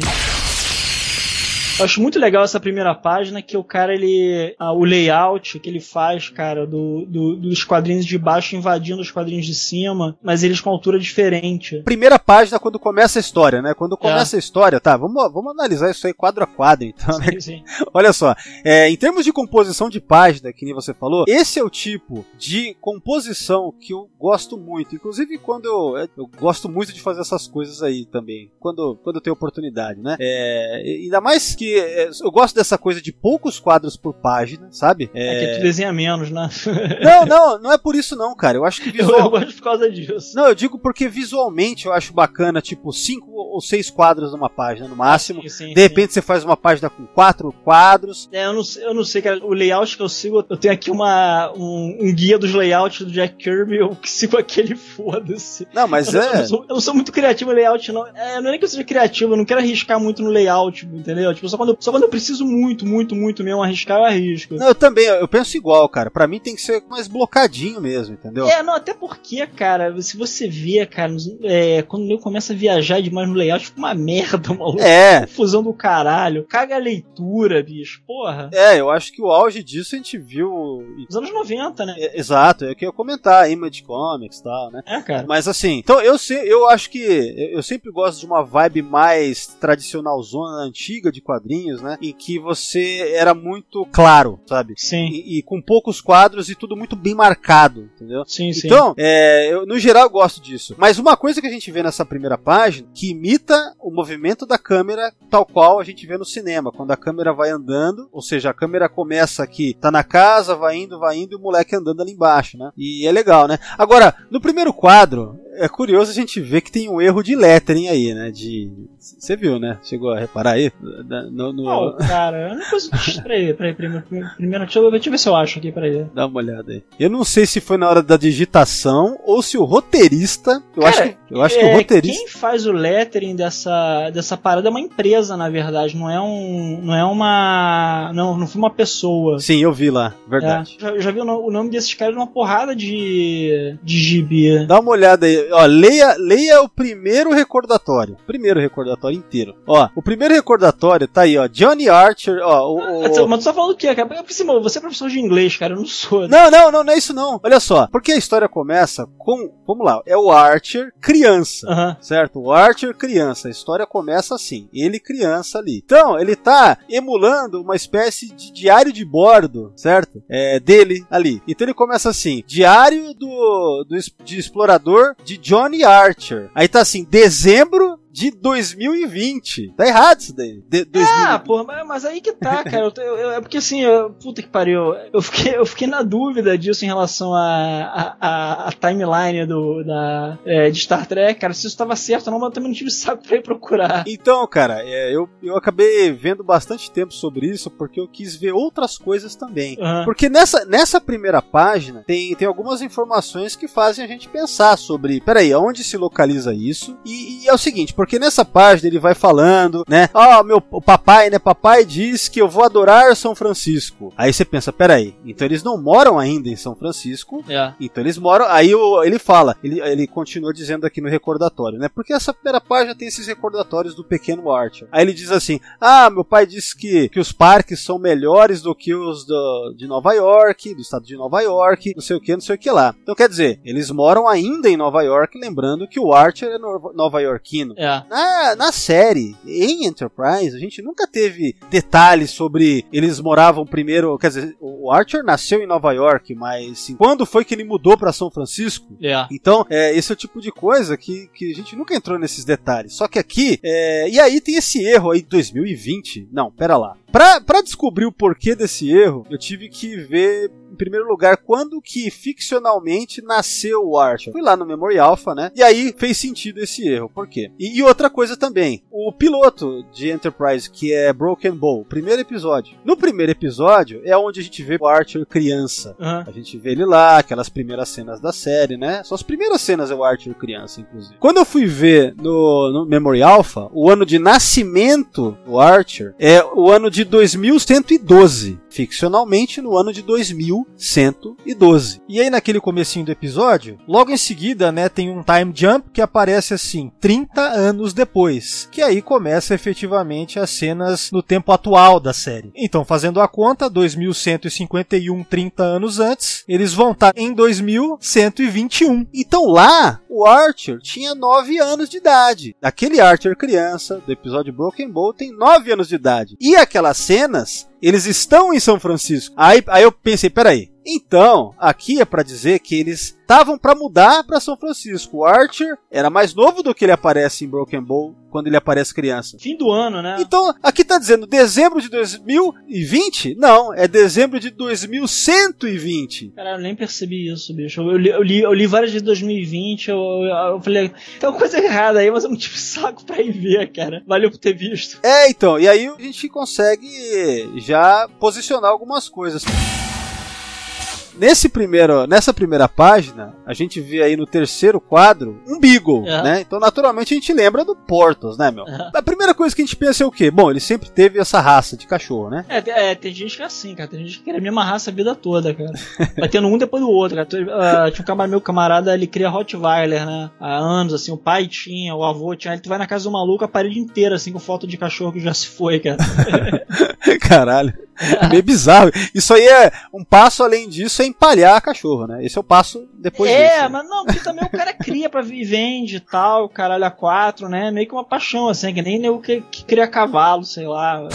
Eu acho muito legal essa primeira página que o cara, ele. ah, o layout que ele faz, cara, do, do- dos quadrinhos de baixo invadindo os quadrinhos de cima, mas eles com altura diferente. primeira página quando começa a história, né? Quando começa a história, tá, vamos, vamos analisar isso aí quadro a quadro, então, né? Sim, sim. (laughs) Olha só, é, em termos de composição de página, que nem você falou, esse é o tipo de composição que eu gosto muito. Inclusive, quando eu, é, eu gosto muito de fazer essas coisas aí também, quando, quando eu tenho oportunidade, né? É, ainda mais que que é, eu gosto dessa coisa de poucos quadros por página, sabe? É, que tu desenha menos, né? (laughs) Não, não, não é por isso não, cara. Eu acho que eu, eu visual... gosto por causa disso. Não, eu digo porque visualmente eu acho bacana, tipo, cinco ou seis quadros numa página no máximo. Sim, sim, De repente você faz uma página com quatro quadros. É, eu não, sei- eu não sei, cara. O layout que eu sigo, eu tenho aqui uma, um, um guia dos layouts do Jack Kirby, eu que sigo aquele (laughs) foda-se. Não, mas eu, eu é. não sou, eu não sou muito criativo em layout, não. É, não é nem que eu seja criativo, eu não quero arriscar muito no layout, entendeu? Tipo, só quando, eu- só quando eu preciso muito, muito, muito mesmo arriscar, eu arrisco. Não, eu também, eu penso igual, cara. Pra mim tem que ser mais blocadinho mesmo, entendeu? É, não, até porque, cara, se você vê, cara, é, quando eu começo a viajar demais no layout, fica uma merda, (laughs) maluco. É, Confusão do caralho. Caga a leitura, bicho. Porra. é, eu acho que o auge disso a gente viu. Nos anos 90, né? É, Exato, é o que eu ia comentar, Image Comics e tal, né? É, cara. Mas assim, então eu sei, eu acho que eu sempre gosto de uma vibe mais tradicional zona antiga de quadrinhos, né? Em que você era muito claro, sabe? Sim. E, e com poucos quadros e tudo muito bem marcado, entendeu? Sim, sim. Então, é, eu, no geral eu gosto disso. Mas uma coisa que a gente vê nessa primeira página, que imita o movimento da câmera tal qual a gente vê no cinema, quando a câmera vai andando, ou seja, a câmera começa aqui, tá na casa, vai indo, vai indo, e o moleque andando ali embaixo, né? E é legal, né? Agora, no primeiro quadro, é curioso a gente ver que tem um erro de lettering aí, né? De. Você viu, né? Chegou a reparar aí? No, no- Não, cara, eu não consigo. Peraí, peraí, primeiro, primeiro deixa, eu, deixa eu ver se eu acho aqui, peraí. Dá uma olhada aí. Eu não sei se foi na hora da digitação ou se o roteirista. Eu Cara, acho, que, eu acho que É, o roteirista. Quem faz o lettering dessa, dessa parada é uma empresa, na verdade, não é um. Não é uma. Não, não foi uma pessoa. Sim, eu vi lá, verdade. É, já, já vi o o nome desses caras numa porrada de. de gibi. Dá uma olhada aí, ó, leia, leia o primeiro recordatório, primeiro recordatório inteiro. Ó, o primeiro recordatório tá aí, ó, Johnny Archer, ó, o, o- Mas tu- tá falando o quê, cara? Porque, assim, Você é professor de inglês, cara, eu não sou. né? Não, não, não, não é isso não. Olha só, porque a história começa com, vamos lá, é o Archer criança. Aham. Certo? O Archer criança. A história começa assim. Ele criança ali. Então, ele tá emulando uma espécie de diário de bordo, certo? É, dele ali. Então ele começa assim: Diário do, do de explorador de Johnny Archer. Aí tá assim, dezembro de 2020. Tá errado isso daí. De, 2020. Ah, porra, mas, aí que tá, cara. Eu, eu- é porque assim, eu- puta que pariu. Eu fiquei, eu fiquei na dúvida disso em relação à a, a, a timeline do, da, é, de Star Trek, cara. Se isso tava certo ou não, mas eu também não tive (laughs) saco pra ir procurar. Então, cara, é, eu, eu acabei vendo bastante tempo sobre isso porque eu quis ver outras coisas também. Aham. Porque nessa, nessa primeira página tem, tem algumas informações que fazem a gente pensar sobre, peraí, onde se localiza isso? E, e é o seguinte, porque nessa página ele vai falando, né? Ó, meu o papai, né? Papai diz que eu vou adorar São Francisco. Aí você pensa, peraí, então eles não moram ainda em São Francisco, É. então eles moram. Aí ele fala, ele, ele continua dizendo aqui no recordatório, né? Porque essa primeira página tem esses recordatórios do pequeno Archer. Aí ele diz assim: Ah, meu pai disse que, que os parques são melhores do que os do- de Nova York, do estado de Nova York, não sei o que, não sei o que lá. Então quer dizer, eles moram ainda em Nova York, lembrando que o Archer é nova- nova-iorquino. É. Na, na série, em Enterprise, a gente nunca teve detalhes sobre eles moravam primeiro. Quer dizer, o Archer nasceu em Nova York, mas assim, quando foi que ele mudou para São Francisco? É. Então, é, esse é o tipo de coisa que, que a gente nunca entrou nesses detalhes. Só que aqui, é, e aí tem esse erro aí, 2020. Não, pera lá. Pra, pra descobrir o porquê desse erro, eu tive que ver, em primeiro lugar, quando que ficcionalmente nasceu o Archer. Fui lá no Memory Alpha, né? E aí fez sentido esse erro. Por quê? E, e outra coisa também, o piloto de Enterprise, que é Broken Bow, primeiro episódio. No primeiro episódio é onde a gente vê o Archer criança. Aham. A gente vê ele lá, aquelas primeiras cenas da série, né? São as primeiras cenas é o Archer criança, inclusive. Quando eu fui ver no, no Memory Alpha, o ano de nascimento do Archer é o ano de 2112. Ficcionalmente, no ano de 2112. E aí naquele comecinho do episódio, logo em seguida, né, tem um time jump que aparece assim, 30 anos depois, que aí começa efetivamente as cenas no tempo atual da série. Então, fazendo a conta, 2151, 30 anos antes, eles vão estar em 2121. Então lá, o Archer tinha 9 anos de idade. Aquele Archer criança do episódio Broken Bow tem 9 anos de idade. E aquelas cenas, eles estão em São Francisco. Aí, aí eu pensei, peraí, Então, aqui é para dizer que eles estavam para mudar para São Francisco. O Archer era mais novo do que ele aparece em Broken Bowl quando ele aparece criança. Fim do ano, né? Então, aqui tá dizendo dezembro de 2020? Não, é dezembro de 2120. Cara, eu nem percebi isso, bicho. Eu li, eu li, eu li várias de 2020, eu, eu, eu falei, tem uma coisa errada aí, mas eu não tive (laughs) saco pra ir ver, cara. Valeu por ter visto. É, então, e aí a gente consegue já posicionar algumas coisas. Nesse primeiro, nessa primeira página, a gente vê aí no terceiro quadro um Beagle, É. né? Então, naturalmente, a gente lembra do Portos, né, meu? É. A primeira coisa que a gente pensa é o quê? Bom, ele sempre teve essa raça de cachorro, né? É, tem- é, tem gente que é assim, cara. Tem gente que quer a mesma raça a vida toda, cara. (laughs) Vai tendo um depois do outro, cara. Ah, tinha um camarada, meu camarada, ele cria Rottweiler, né? Há anos, assim, o pai tinha, o avô tinha. Aí tu vai na casa do maluco, a parede inteira, assim, com foto de cachorro que já se foi, cara. (laughs) Caralho. É meio bizarro. Isso aí é um passo além disso, é empalhar a cachorro, né? Esse é o passo depois é, disso. mas não, porque também o cara cria pra vir e vende e tal, caralho, a quatro, né? Meio que uma paixão, assim, que nem o que, que cria cavalo, sei lá.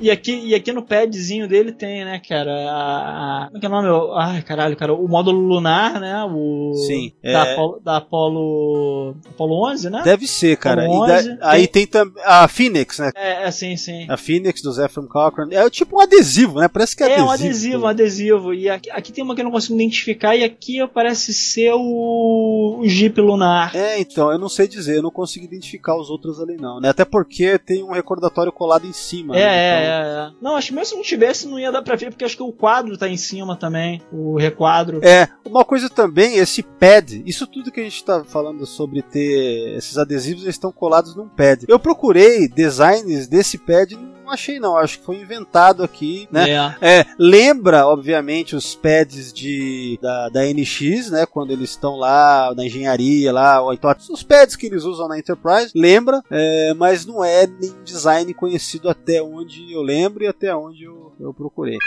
E aqui, e aqui no padzinho dele tem, né, cara, a, a- como é que é o nome? Ai, caralho, cara, o módulo lunar, né, o... Sim, Da, é- Apolo, da Apolo... Apolo 11, né? Deve ser, cara. Da- 11, aí tem também a Phoenix, né? É, é, sim, sim. A Phoenix do Zephram Cochran. É tipo um adesivo, né? Parece que é, É, um adesivo. adesivo, um adesivo. E aqui, aqui tem uma que eu não consigo identificar, e aqui parece ser o, o Jeep Lunar. É, então, eu não sei dizer, eu não consigo identificar os outros ali não, né? Até porque tem um recordatório colado em cima. É, né? é, Então- é, é. Não, acho que mesmo se não tivesse, não ia dar pra ver, porque acho que o quadro tá em cima também. O requadro. É, uma coisa também, esse pad, isso tudo que a gente tá falando sobre ter esses adesivos, eles estão colados num pad. Eu procurei designs desse pad, não achei não, acho que foi inventado aqui, né? É. É, lembra, obviamente, os pads de, da, da NX, né? Quando eles estão lá na engenharia, lá, ou então os pads que eles usam na Enterprise, lembra, é, mas não é nenhum design conhecido até onde eu lembro e até onde eu, eu procurei.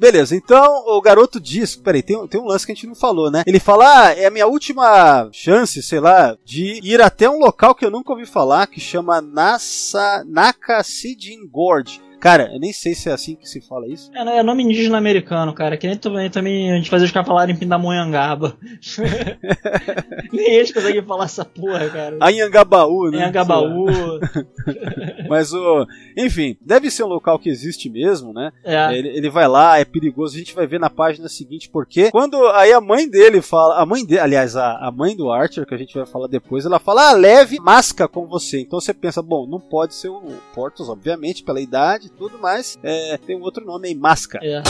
Beleza, então o garoto diz. Peraí, tem, tem um lance que a gente não falou, né? Ele fala: ah, é a minha última chance, sei lá, de ir até um local que eu nunca ouvi falar, que chama Nasa, Nakasidin Gorge. Cara, eu nem sei se é assim que se fala isso. É, é nome indígena americano, cara. Que nem também, também a gente fazia os caras falarem Pindamonhangaba. (laughs) nem eles conseguem falar essa porra, cara. Anhangabaú, né? Anhangabaú. (laughs) Mas o. Enfim, deve ser um local que existe mesmo, né? É. Ele, ele vai lá, é perigoso. A gente vai ver na página seguinte porque quando aí a mãe dele fala, a mãe dele, aliás, a, a mãe do Archer, que a gente vai falar depois, ela fala: ah, leve masca com você. Então você pensa, bom, não pode ser o Portos, obviamente, pela idade e tudo mais. É, tem um outro nome aí, masca. É.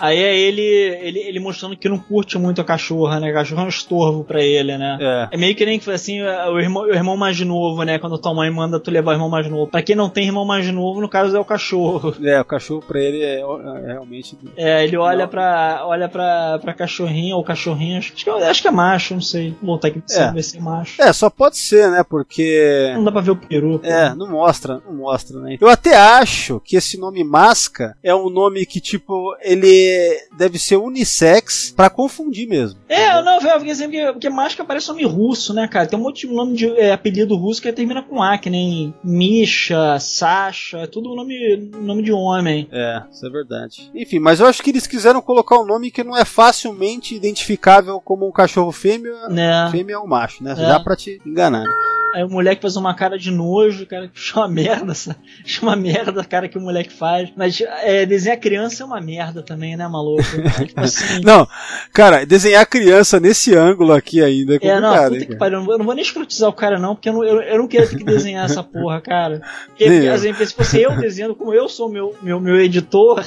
Aí é ele, ele, ele mostrando que não curte muito a cachorra, né? A cachorra é um estorvo pra ele, né? É. É meio que nem assim, o irmão, o irmão mais novo, né? Quando tua mãe manda tu levar o irmão mais novo. Pra quem não tem irmão mais novo, no caso é o cachorro. É, o cachorro pra ele é, é realmente. É, ele olha Não. pra, olha pra, pra cachorrinha ou cachorrinho, acho, que- acho que é macho, não sei. Vou voltar aqui pra É. ver se é macho. É, só pode ser, né? Porque. Não dá pra ver o peru. pô. É, não mostra, não mostra, né? Eu até acho que esse nome Masca é um nome que, tipo, ele deve ser unissex pra confundir mesmo. É, eu não, eu fiquei assim, porque, porque máscara parece nome russo, né, cara? Tem um monte de nome de é, apelido russo que termina com A, que nem Misha, Sasha, é tudo nome, nome de homem. É, isso é verdade. Enfim, mas eu acho que eles quiseram colocar um nome que não é facilmente identificável como um cachorro fêmea, Né? fêmea ou macho, né? É. Já pra te enganar. né? Aí o moleque faz uma cara de nojo, cara, que (laughs) chama merda, sabe? chama merda a cara que o moleque faz. Mas é, desenhar criança é uma merda também, né, maluco? (laughs) tipo assim. Não, cara, desenhar criança nesse ângulo aqui ainda é É, complicado, não, hein, puta que cara? pariu. Eu não vou- não nem escrotizar o cara, não, porque eu não, eu, eu não quero ter que desenhar essa porra, cara. (laughs) Porque, assim, se fosse eu desenhando, como eu sou meu, meu, meu editor,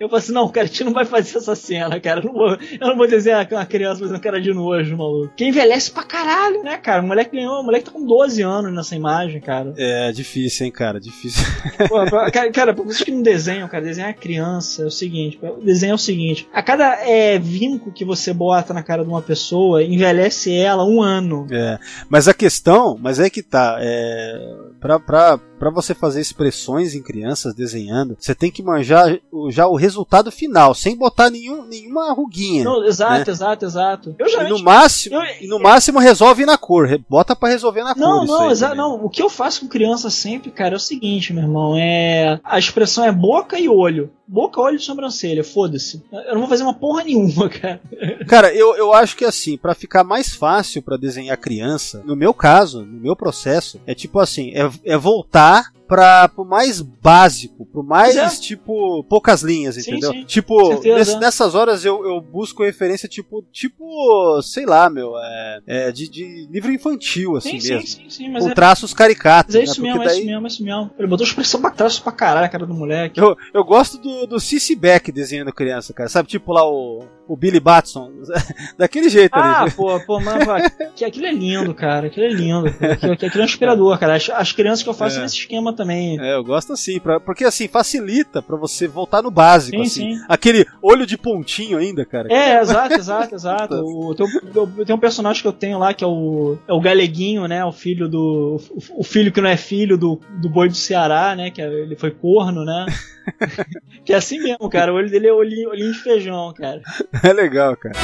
eu falo assim, não, cara, a gente não vai fazer essa cena, cara. Eu não vou, eu não vou desenhar uma criança fazendo cara de nojo, maluco. Que envelhece pra caralho, né, cara? O moleque ganhou, o moleque tá com 12 anos nessa imagem, cara. É difícil, hein, cara, difícil. (laughs) Pô, pra- cara, cara, pra vocês que não desenham, cara, desenhar criança é o seguinte: desenhar é o seguinte, a cada é, vinco que você bota na cara de uma pessoa, envelhece ela um ano. É, mas a questão, mas é que tá, é, pra, pra, pra você fazer expressões em crianças desenhando, você tem que manjar o- já o resultado final, sem botar nenhum, nenhuma ruguinha. Não, exato, exato, exato. Eu E já no máximo, eu- e no máximo resolve na cor, bota pra resolver na Não, cor. não, aí exa- também. não. O que eu faço com criança sempre, cara, é o seguinte, meu irmão. É. A expressão é boca e olho. Boca, olho e sobrancelha, foda-se. Eu não vou fazer uma porra nenhuma, (laughs) cara. Cara, eu, eu acho que assim, para ficar mais fácil para desenhar criança, no meu caso, no meu processo, é tipo assim, é, é voltar para pro mais básico, pro mais, É. tipo, poucas linhas, Sim, entendeu? sim. Tipo, ness- nessas horas eu, eu busco referência, tipo, tipo, sei lá, meu, é, é de, de livro infantil, assim Sim, sim, mesmo. sim, sim, mas com é, traços caricatos, mas é né? isso Porque mesmo, é daí isso mesmo, é isso mesmo. Ele botou expressão pra trás pra caralho a cara do moleque. eu, eu gosto do, do Cici Beck desenhando criança, cara. Sabe, tipo lá o, o Billy Batson. (laughs) Daquele jeito Ah, ali. pô, pô, mano, que, aquilo é lindo, cara. Aquilo é lindo. Aquilo, aquilo é inspirador, cara. As, as crianças que eu faço É. nesse esquema também. É, eu gosto assim, pra, porque assim, facilita pra você voltar no básico, Sim, assim. sim. Aquele olho de pontinho ainda, cara. É, exato, exato, exato. (laughs) O, tem, um- tem um personagem que eu tenho lá que é o, é o Galeguinho, né? O filho do. O, o filho que não é filho do, do boi do Ceará, né? Que é- ele foi corno, né? (laughs) que é assim mesmo, cara. O olho dele é olhinho, olhinho de feijão, cara. (laughs) É legal, cara.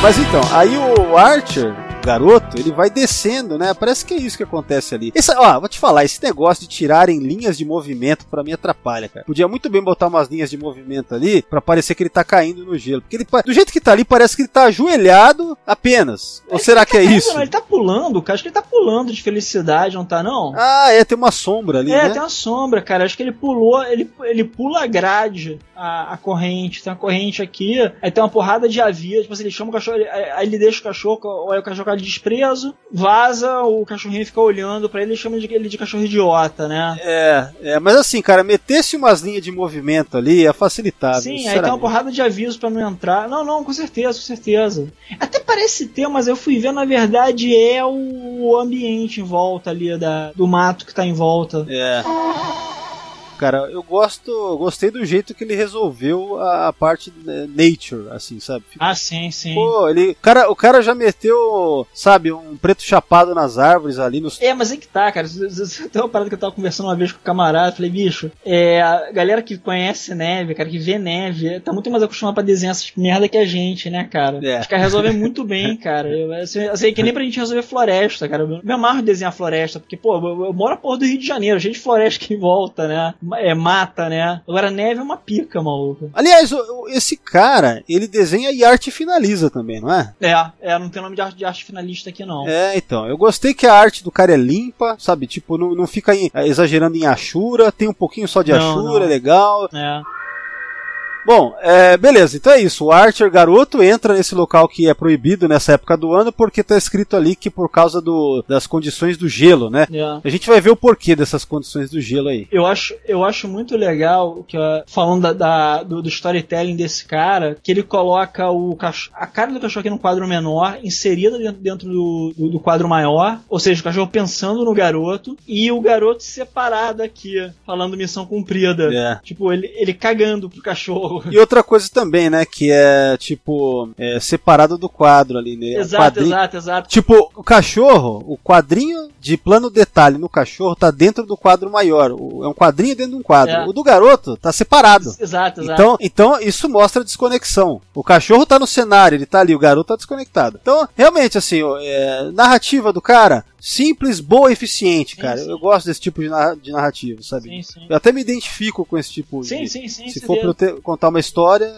Mas então, aí o Archer, garoto, ele vai descendo, né? Parece que é isso que acontece ali. Esse, ó, vou te falar, esse negócio de tirarem linhas de movimento pra mim atrapalha, cara. Podia muito bem botar umas linhas de movimento ali pra parecer que ele tá caindo no gelo. Porque ele, do jeito que tá ali, parece que ele tá ajoelhado apenas. Ou será que é isso? Não, ele tá pulando, cara. Acho que ele tá pulando de felicidade, não tá, não? Ah, é, tem uma sombra ali, É, né? tem uma sombra, cara. Acho que ele pulou, ele, ele pula a grade, a, a corrente. Tem uma corrente aqui, aí tem uma porrada de avias. Tipo assim, ele chama o cachorro, ele- aí ele deixa o cachorro, ou aí o cachorro de desprezo, vaza, o cachorrinho fica olhando pra ele e chama ele de cachorro idiota, né? É, é, mas assim, cara, metesse umas linhas de movimento ali ia facilitar. Sim, aí tem uma porrada de avisos pra não entrar. Não, não, com certeza, com certeza. Até parece ter, mas eu fui ver, na verdade, é o ambiente em volta ali da, do mato que tá em volta. É. Cara, eu gosto, gostei do jeito que ele resolveu a, a parte né, nature, assim, sabe? Ficou- Ah, sim, sim. Pô, ele, o cara, o cara já meteu, sabe, um preto chapado nas árvores ali nos É, mas é que tá, cara. Tem uma parada que eu tava conversando uma vez com o camarada. Falei, bicho, é, a galera que conhece neve, cara, que vê neve, tá muito mais acostumada pra desenhar essas merda que a gente, né, cara? É. Os caras resolvem muito bem, (laughs) cara. Eu, assim, assim, que nem pra gente resolver floresta, cara. Eu me amarro em desenhar floresta, porque, pô, eu, eu moro na porra do Rio de Janeiro, cheio de floresta aqui em volta, né? É mata, né? Agora neve é uma pica, maluco. Aliás, esse cara, ele desenha e arte finaliza também, não é? É, é, não tem nome de arte, de arte finalista aqui, não. É, então, eu gostei que a arte do cara é limpa, sabe? Tipo, não, não fica em- exagerando em Ashura, tem um pouquinho só de Não, Ashura, não. é legal. É. Bom, é, beleza, então é isso. O Archer garoto entra nesse local que é proibido nessa época do ano porque tá escrito ali que por causa do, das condições do gelo, né? É. A gente vai ver o porquê dessas condições do gelo aí. Eu acho, eu acho muito legal que falando da, da- do, do storytelling desse cara, que ele coloca o a cara do cachorro aqui num quadro menor, inserida dentro, dentro do, do, do quadro maior, ou seja, o cachorro pensando no garoto e o garoto separado aqui, falando missão cumprida. É. Tipo, ele, ele cagando pro cachorro. E outra coisa também, né? Que é tipo é, separado do quadro ali, né? O exato, quadrinho- exato, exato. Tipo, o cachorro, o quadrinho de plano detalhe no cachorro tá dentro do quadro maior. É um quadrinho dentro de um quadro. É. O do garoto tá separado. Exato, exato. Então, então isso mostra desconexão. O cachorro tá no cenário, ele tá ali, o garoto tá desconectado. Então, realmente, assim, é, narrativa do cara, simples, boa e eficiente, Sim, cara. sim. Eu gosto desse tipo de, narra- de narrativa, sabe? sim, sim. Eu até me identifico com esse tipo Sim, de. sim, sim. Se for pra eu ter- contar uma história.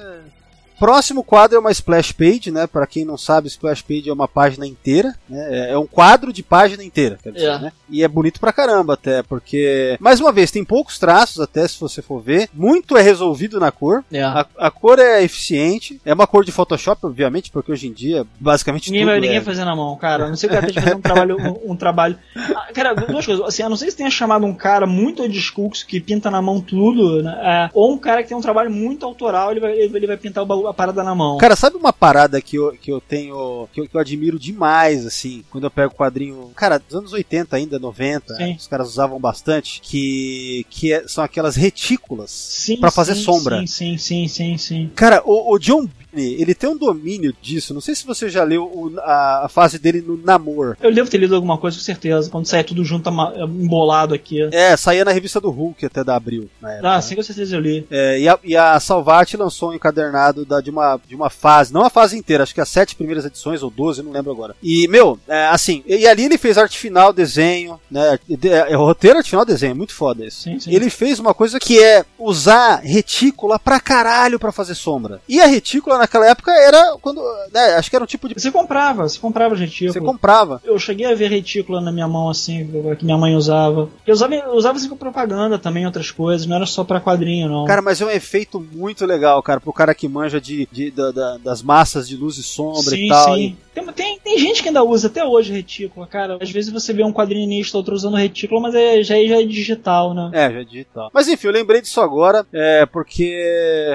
Próximo quadro é uma splash page, né? Para quem não sabe, splash page é uma página inteira, né? É- É um quadro de página inteira, quer dizer, É. né? E é bonito pra caramba até, porque mais uma vez tem poucos traços até se você for ver, muito é resolvido na cor. É. A, a cor é eficiente, é uma cor de Photoshop, obviamente, porque hoje em dia basicamente Ninguém tudo vai, ninguém é. fazer na mão, cara. A não sei o cara fazendo um (laughs) trabalho. Um, um trabalho. Ah, Cara, duas coisas. Assim, a não sei se tenha chamado um cara muito old school que pinta na mão tudo, né? É, ou um cara que tem um trabalho muito autoral, ele vai, ele vai pintar o baú- a parada na mão. Cara, sabe uma parada que eu, que eu tenho, que eu, que eu admiro demais, assim, quando eu pego quadrinho, cara, dos anos 80 ainda, 90, Sim. os caras usavam bastante, que, que é- são aquelas retículas pra fazer sim, sombra. Sim, sim, sim, sim, sim. Cara, o, o John, ele tem um domínio disso. Não sei se você já leu o- a, a fase dele no Namor. Eu devo ter lido alguma coisa com certeza. Quando sair tudo junto embolado aqui. É, saía na revista do Hulk até da Abril. Na época. Ah, sim, com certeza eu li. É, e, a, e a Salvat lançou um encadernado da- de, uma, de uma fase, não a fase inteira, acho que as sete primeiras edições, ou 12, não lembro agora. E, meu, é, assim, e, ali ele fez arte final, desenho, né? de- é, roteiro, arte final, desenho, é muito foda isso. Sim, sim. Ele fez uma coisa que é usar retícula pra caralho pra fazer sombra. E a retícula naquela época era quando. Né, acho que era um tipo de. Você comprava, você comprava retículo. Você comprava. Eu cheguei a ver retícula na minha mão assim, que minha mãe usava. Eu usava, eu usava assim com propaganda também, outras coisas, não era só pra quadrinho, não. Cara, mas é um efeito muito legal, cara, pro cara que manja de, de- da- da- das massas de luz e sombra sim, e tal. sim. Tem, tem, tem gente que ainda usa até hoje retícula, cara. Às vezes você vê um quadrinista outro usando retícula, mas é, já, já é digital, né? É, já é digital. Mas enfim, eu lembrei disso agora, é, porque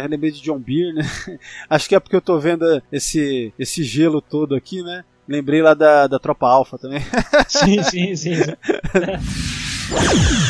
lembrei de John Beer, né? (laughs) Acho que é porque eu tô vendo esse, esse gelo todo aqui, né? Lembrei lá da, da Tropa Alpha também. (laughs) sim, sim, sim.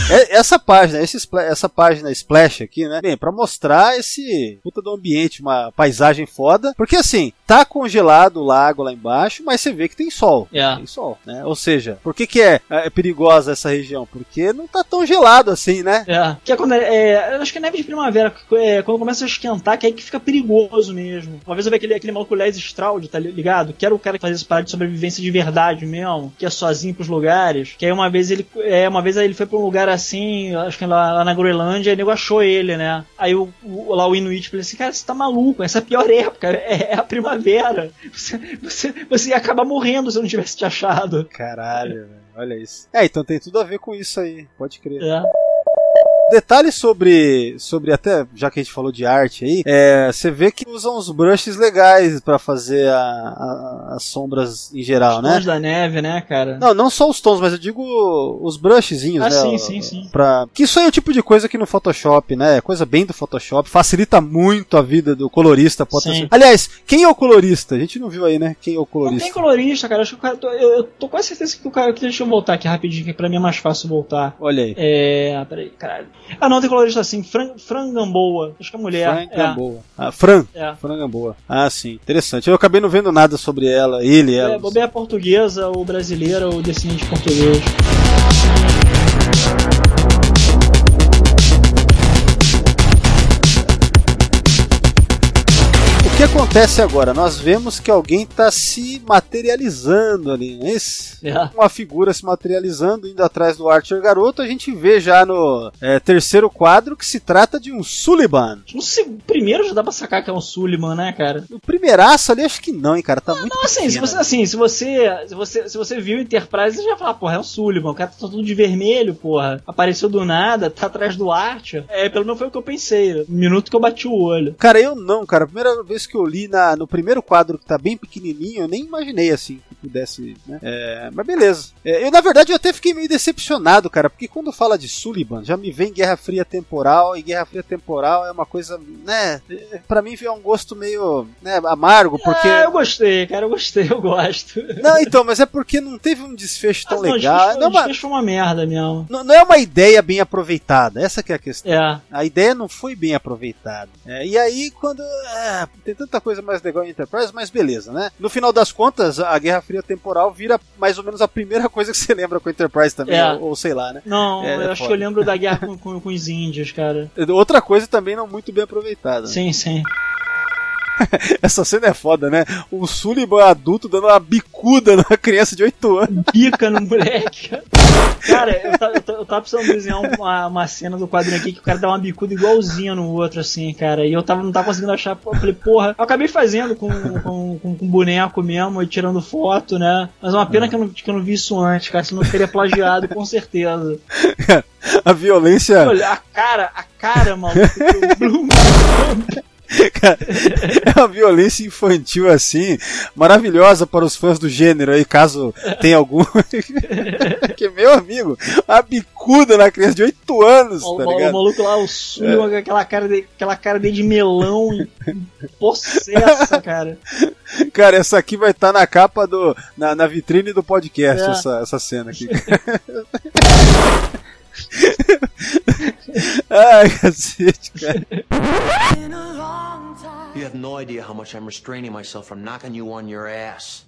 É, essa página, esse, essa página Splash aqui, né? Bem, pra mostrar esse puta do ambiente, uma paisagem foda. Porque assim, tá congelado o lago lá embaixo, mas você vê que tem sol. É. Tem sol, né? Ou seja, por que, que é, é perigosa essa região? Porque não tá tão gelado assim, né? É, que é quando é, é, eu acho que é neve de primavera, é, quando começa a esquentar, que é aí que fica perigoso mesmo. Uma vez eu vi aquele, aquele maluco Les Stroud, tá ligado? Que era o cara que fazia essa parada de sobrevivência de verdade mesmo, que é sozinho pros lugares. Que aí uma vez ele, é, uma vez ele foi pra um lugar assim, acho que lá, lá na Groenlândia, e o nego achou ele, né? Aí o, o- lá o Inuit falou assim, cara, você tá maluco, essa é a pior época, é, é a primavera. Você, você, você ia acabar morrendo se eu não tivesse te achado. Caralho, velho. Olha isso. É, então tem tudo a ver com isso aí, pode crer. É. Detalhe sobre, sobre até, já que a gente falou de arte aí, é, você vê que usam uns brushes legais pra fazer a- a- as sombras em geral, Os né? tons da neve, né, cara? Não, não só os tons, mas eu digo os brushzinhos, Ah, né? sim, sim, sim. Pra... Que isso aí é o tipo de coisa que no Photoshop, né? É Coisa bem do Photoshop, facilita muito a vida do colorista. Pode Sim. Aliás, quem é o colorista? A gente não viu aí, né? Quem é o Não colorista? tem colorista, cara. Acho que o cara. Eu, eu tô quase certeza que o cara. Deixa eu voltar aqui rapidinho, que pra mim é mais fácil voltar. Olha aí. É. Peraí, caralho. Ah, não, tem colorista assim. Fran, Fran Gamboa. Acho que é mulher. Fran é. Ah, Fran. É. Ah, sim. Interessante. Eu acabei não vendo nada sobre ela, ele, ela. É, bobeia portuguesa ou brasileira ou descendente português. Que acontece agora? Nós vemos que alguém está se materializando ali, não é isso? É. Uma figura se materializando, indo atrás do Archer Garoto. A gente vê já no é, terceiro quadro que se trata de um Sullivan. No se- primeiro já dá pra sacar que é um Suliman, né, cara? No primeiraço ali, acho que não, hein, cara. Tá muito Não, assim, se você, assim, se você, se você, se você viu o Enterprise, você já vai falar, porra, é o Sullivan, o cara tá todo de vermelho, porra. Apareceu do nada, tá atrás do Archer. É, pelo menos foi o que eu pensei. No minuto que eu bati o olho. Cara, eu não, cara. A primeira vez que eu li na, no primeiro quadro que tá bem pequenininho, eu nem imaginei assim que pudesse, né? É, mas beleza. É, eu, na verdade, eu até fiquei meio decepcionado, cara, porque quando fala de Sullivan, já me vem Guerra Fria Temporal, e Guerra Fria Temporal é uma coisa, né? é, Pra mim é um gosto meio, né, amargo, porque. Ah, eu gostei, cara, eu gostei, eu gosto. Não, então, mas é porque não teve um desfecho tão Ah, não, legal. desfecho- Não é, uma, desfecho uma merda mesmo. não- não é uma ideia bem aproveitada, essa que é a questão. É. A ideia não foi bem aproveitada. É, e aí, quando. é, tanta coisa mais legal em Enterprise, mas beleza, né? No final das contas, a Guerra Fria Temporal vira mais ou menos a primeira (laughs) coisa que você lembra com Enterprise também, É. ou, ou sei lá, né? Não, É, eu é acho foda. que eu lembro da guerra com, (laughs) com, com os índios, cara. Outra coisa também não muito bem aproveitada. Sim, sim. (laughs) Essa cena é foda, né? O Sullivan adulto dando uma bicuda numa criança de 8 anos. Pica no moleque. Cara, eu, eu, eu tava precisando desenhar uma, uma cena do quadrinho aqui que o cara dá uma bicuda igualzinha no outro, assim, cara. E eu tava, não tava conseguindo achar. Eu falei, porra, eu acabei fazendo com, com, com, com boneco mesmo e tirando foto, né? Mas é uma pena que eu, não, que eu não vi isso antes, cara. Senão eu teria plagiado, com certeza. (laughs) A violência. Olha, a cara, a cara, maluco. (laughs) Bloom- É uma violência infantil assim, maravilhosa para os fãs do gênero aí, caso tenha algum. (laughs) que, meu amigo, a bicuda na criança de 8 anos, O, tá o- o maluco lá, o Sul, com aquela cara, de, aquela cara dele de melão e possessa, (laughs) cara. Cara, essa aqui vai estar na capa do. na, na vitrine do podcast, É. essa, essa cena aqui. Ai, cacete, cara. You have no idea how much I'm restraining myself from knocking you on your ass.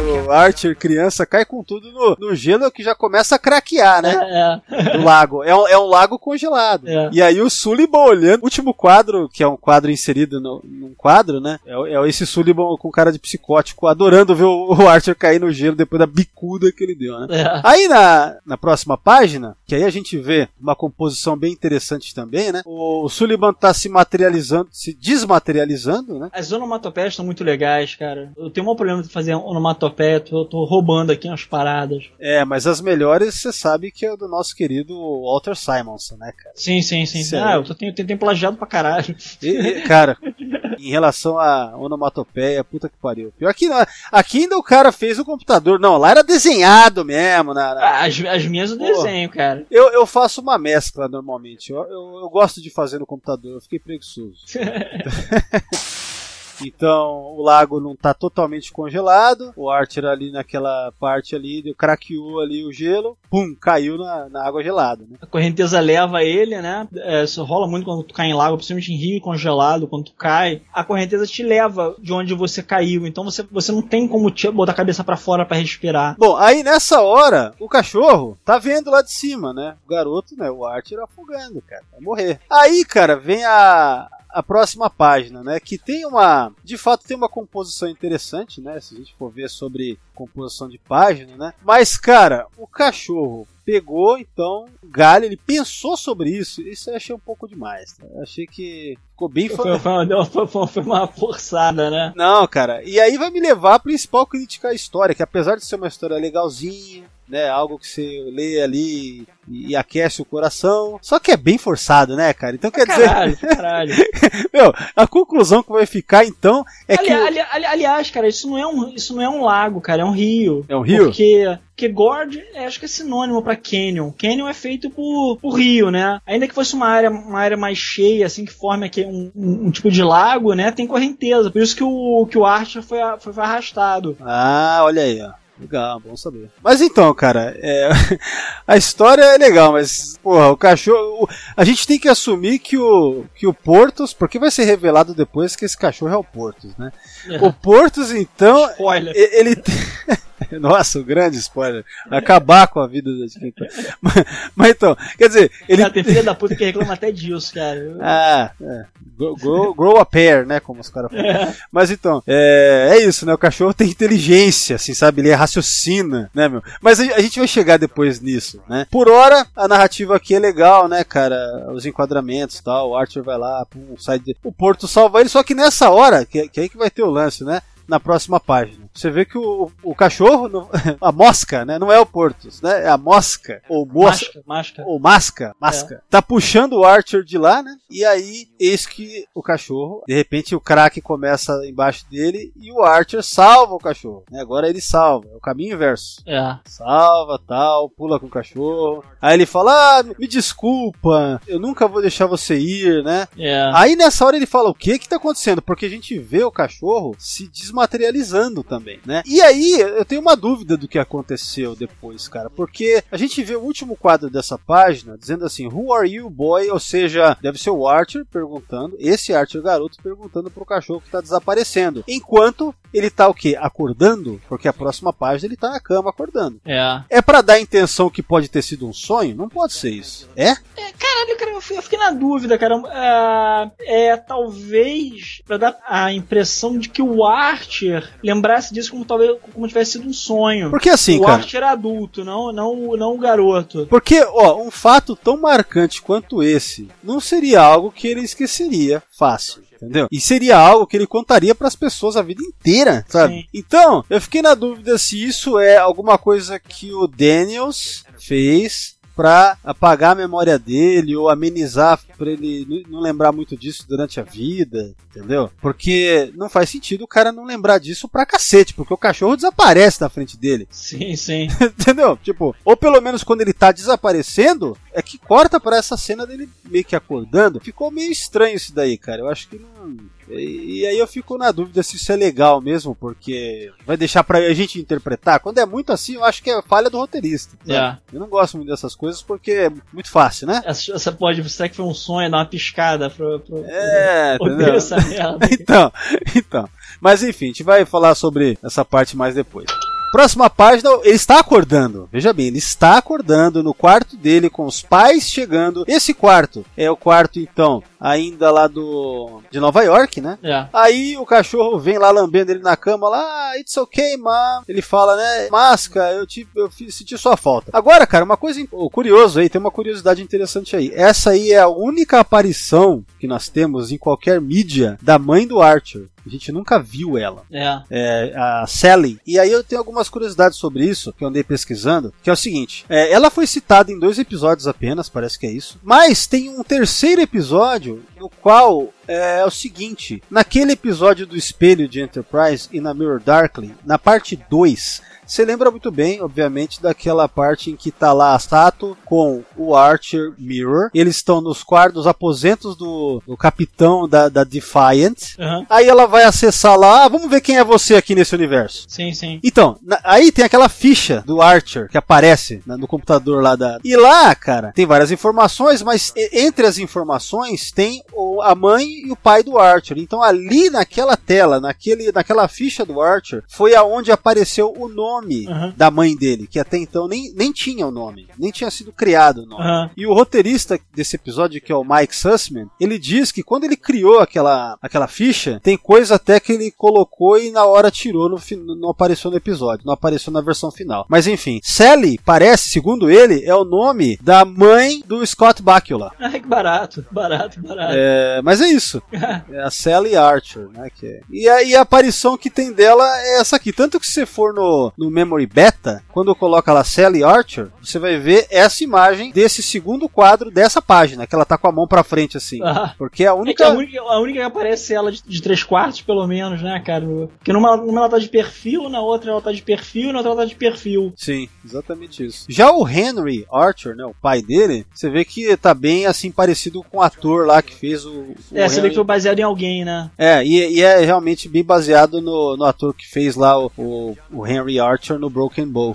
O Archer, criança, cai com tudo no, no gelo que já começa a craquear, né? É, Do lago. É um, é um lago congelado. É. E aí o Sullivan olhando. O último quadro, que é um quadro inserido no, num quadro, né? É, é esse Sullivan com cara de psicótico, adorando ver o, o Archer cair no gelo depois da bicuda que ele deu, né? é. Aí na, na próxima página, que aí a gente vê uma composição bem interessante também, né? O Sullivan tá se materializando, se desmaterializando, né? As onomatopeias são muito legais, cara. Eu tenho um problema de fazer onomatopeia, eu tô roubando aqui umas paradas. É, mas as melhores você sabe que é o do nosso querido Walter Simonson, né, cara? Sim, sim, sim. Sério? Ah, eu tô, tenho, tenho, plagiado pra caralho. E- e, cara, (laughs) em relação a onomatopeia, puta que pariu. Pior que não, aqui ainda o cara fez o computador. Não, lá era desenhado mesmo. Na, na- Ah, As, as minhas eu desenho, cara. Eu, eu faço uma mescla normalmente. Eu, eu, eu gosto de fazer no computador, eu fiquei preguiçoso. (laughs) Então o lago não tá totalmente congelado. O Archer ali naquela parte ali, craqueou ali o gelo, pum, caiu na, na água gelada, né? A correnteza leva ele, né? É, isso rola muito quando tu cai em lago, principalmente em rio congelado, quando tu cai. A correnteza te leva de onde você caiu. Então você, você não tem como te botar a cabeça pra fora pra respirar. Bom, aí nessa hora, o cachorro tá vendo lá de cima, né? O garoto, né? O Archer afogando, cara. Vai morrer. Aí, cara, vem a. A próxima página, né? Que tem uma. De fato, tem uma composição interessante, né? Se a gente for ver sobre composição de página, né? Mas, cara, o cachorro pegou, então, o galho, ele pensou sobre isso. Isso eu achei um pouco demais. tá? Eu achei que ficou bem. Foi, foi foi- uma forçada, né? não, cara. E aí vai me levar a principal crítica à história, que apesar de ser uma história legalzinha, né, algo que você lê ali e, e aquece o coração, só que é bem forçado, né, cara? Então quer dizer, Caralho, caralho. (laughs) meu, a conclusão que vai ficar então é Ali- que ali- ali- aliás, cara, isso não, é um, isso não é um lago, cara, é um rio. É um rio? Porque, porque gorge, é, acho que é sinônimo pra canyon. Canyon é feito por, por rio, né? Ainda que fosse uma área, uma área mais cheia, assim, que forme aqui um, um- um tipo de lago, né? Tem correnteza. Por isso que o, que o Archer foi, a- foi arrastado. Ah, olha aí, ó. Legal, bom saber. Mas então, cara, é, (laughs) a história é legal, mas, porra, o cachorro. a gente tem que assumir que o, que o Portos, porque vai ser revelado depois que esse cachorro é o Portos, né? O Portos, então, Spoiler. ele (laughs) tem. (laughs) Nossa, o grande spoiler. Acabar com a vida de quem tá. Mas, mas então, quer dizer, ele. Tem filha da puta que reclama até disso, cara. (laughs) Ah, é. Grow, grow- a pair, né? Como os caras falam. Mas então, é, é isso, né? O cachorro tem inteligência, assim, sabe? Ele raciocina, né, meu? Mas a, a gente vai chegar depois nisso, né? Por hora, a narrativa aqui é legal, né, cara? Os enquadramentos e tal. O Archer vai lá, pum, sai de... O Porto salva ele, só que nessa hora, que, que é aí que vai ter o lance, né? Na próxima página. Você vê que o, o cachorro, não- (laughs) a mosca, né? Não é o Portos, né? É a mosca. Ou mosca. Ou masca, masca. Tá puxando o Archer de lá, né? E aí, eis que o cachorro, de repente o crack começa embaixo dele e o Archer salva o cachorro. Né? Agora ele salva, é o caminho inverso. É. Salva, tal, pula com o cachorro. Aí ele fala: Ah, me desculpa, eu nunca vou deixar você ir, né? É. Aí nessa hora ele fala: O que que tá acontecendo? Porque a gente vê o cachorro se desmaterializando também, né? E aí eu tenho uma dúvida do que aconteceu depois, cara, porque a gente vê o último quadro dessa página dizendo assim: Who are you, boy? Ou seja, deve ser o Archer perguntando, esse Archer garoto perguntando pro cachorro que tá desaparecendo. Enquanto ele tá o quê? Acordando? Porque a próxima página ele tá na cama acordando. É. É pra dar a intenção que pode ter sido um sonho? Não pode ser isso. É? Caralho, cara, eu fiquei, eu fiquei na dúvida, cara. É, é, talvez pra dar a impressão de que o Archer lembrasse disso como talvez como tivesse sido um sonho. Porque assim, o cara. Archer era adulto, não, não, não o garoto. Porque, ó, um fato tão marcante quanto esse não seria algo que ele esqueceria fácil. Entendeu? E seria algo que ele contaria para as pessoas a vida inteira, sabe? Sim. Então, eu fiquei na dúvida se isso é alguma coisa que o Daniels fez pra apagar a memória dele ou amenizar pra ele não lembrar muito disso durante a vida, entendeu? Porque não faz sentido o cara não lembrar disso pra cacete, porque o cachorro desaparece da frente dele. Sim, sim. (laughs) Entendeu? Tipo, ou pelo menos quando ele tá desaparecendo, é que corta pra essa cena dele meio que acordando. Ficou meio estranho isso daí, cara. Eu acho que não. E, e aí eu fico na dúvida se isso é legal mesmo, porque vai deixar pra a gente interpretar. Quando é muito assim, eu acho que é falha do roteirista. sabe? É. Eu não gosto muito dessas coisas porque é muito fácil, né? Essa, essa pode, será que foi um sonho dar uma piscada pro, pro, É, (laughs) pro entendeu? essa merda? (laughs) Então, então. Mas enfim, a gente vai falar sobre essa parte mais depois. Próxima página, ele está acordando. Veja bem, ele está acordando no quarto dele com os pais chegando. Esse quarto é o quarto, então, ainda lá do. de Nova York, né? É. Aí o cachorro vem lá lambendo ele na cama lá, ah, it's okay, mom. Ele fala, né, Masca, eu, te, eu senti sua falta. Agora, cara, uma coisa im- o curioso aí, tem uma curiosidade interessante aí. Essa aí é a única aparição que nós temos em qualquer mídia da mãe do Archer. A gente nunca viu ela É. é, a Sally. E aí eu tenho algumas curiosidades sobre isso que eu andei pesquisando, que é o seguinte: é, ela foi citada em dois episódios apenas, parece que é isso. Mas tem um terceiro episódio no qual é, o seguinte: naquele episódio do espelho de Enterprise e na Mirror Darkly, na parte 2. Você lembra muito bem, obviamente, daquela parte em que tá lá a Sato com o Archer Mirror. Eles estão nos quartos, aposentos do, do capitão da, da Defiant. Aham. Aí ela vai acessar lá, ah, vamos ver quem é você aqui nesse universo. Sim, sim. Então, na- aí tem aquela ficha do Archer que aparece né, no computador lá da. E lá, cara, tem várias informações, mas entre as informações tem o- a mãe e o pai do Archer. Então ali naquela tela, naquele, naquela ficha do Archer, foi aonde apareceu o nome Aham. da mãe dele, que até então nem, nem tinha o nome, nem tinha sido criado o nome. Aham. E o roteirista desse episódio, que é o Mike Sussman, ele diz que quando ele criou aquela, aquela ficha, tem coisa até que ele colocou e na hora tirou, no, não apareceu no episódio, não apareceu na versão final. Mas enfim, Sally parece, segundo ele, é o nome da mãe do Scott Bakula. (laughs) Ai, que barato, barato, barato. É, mas é isso. (laughs) É a Sally Archer, né? Que é. e, a, e a aparição que tem dela é essa aqui. Tanto que se você for no, no Memory Beta, quando coloca lá Sally Archer, você vai ver essa imagem desse segundo quadro dessa página, que ela tá com a mão pra frente assim. Ah. Porque é a É única. a única, a única que aparece é ela de, de três quartos, pelo menos, né, cara? Porque numa, numa ela tá de perfil, na outra ela tá de perfil, na outra ela tá de perfil. Sim, exatamente isso. Já o Henry Archer, né, o pai dele, você vê que tá bem assim parecido com o ator lá que fez o. o É, você vê Henry. que foi baseado em alguém, né? É, e, e é realmente bem baseado no, no ator que fez lá o, o, o Henry Archer no Broken Bow.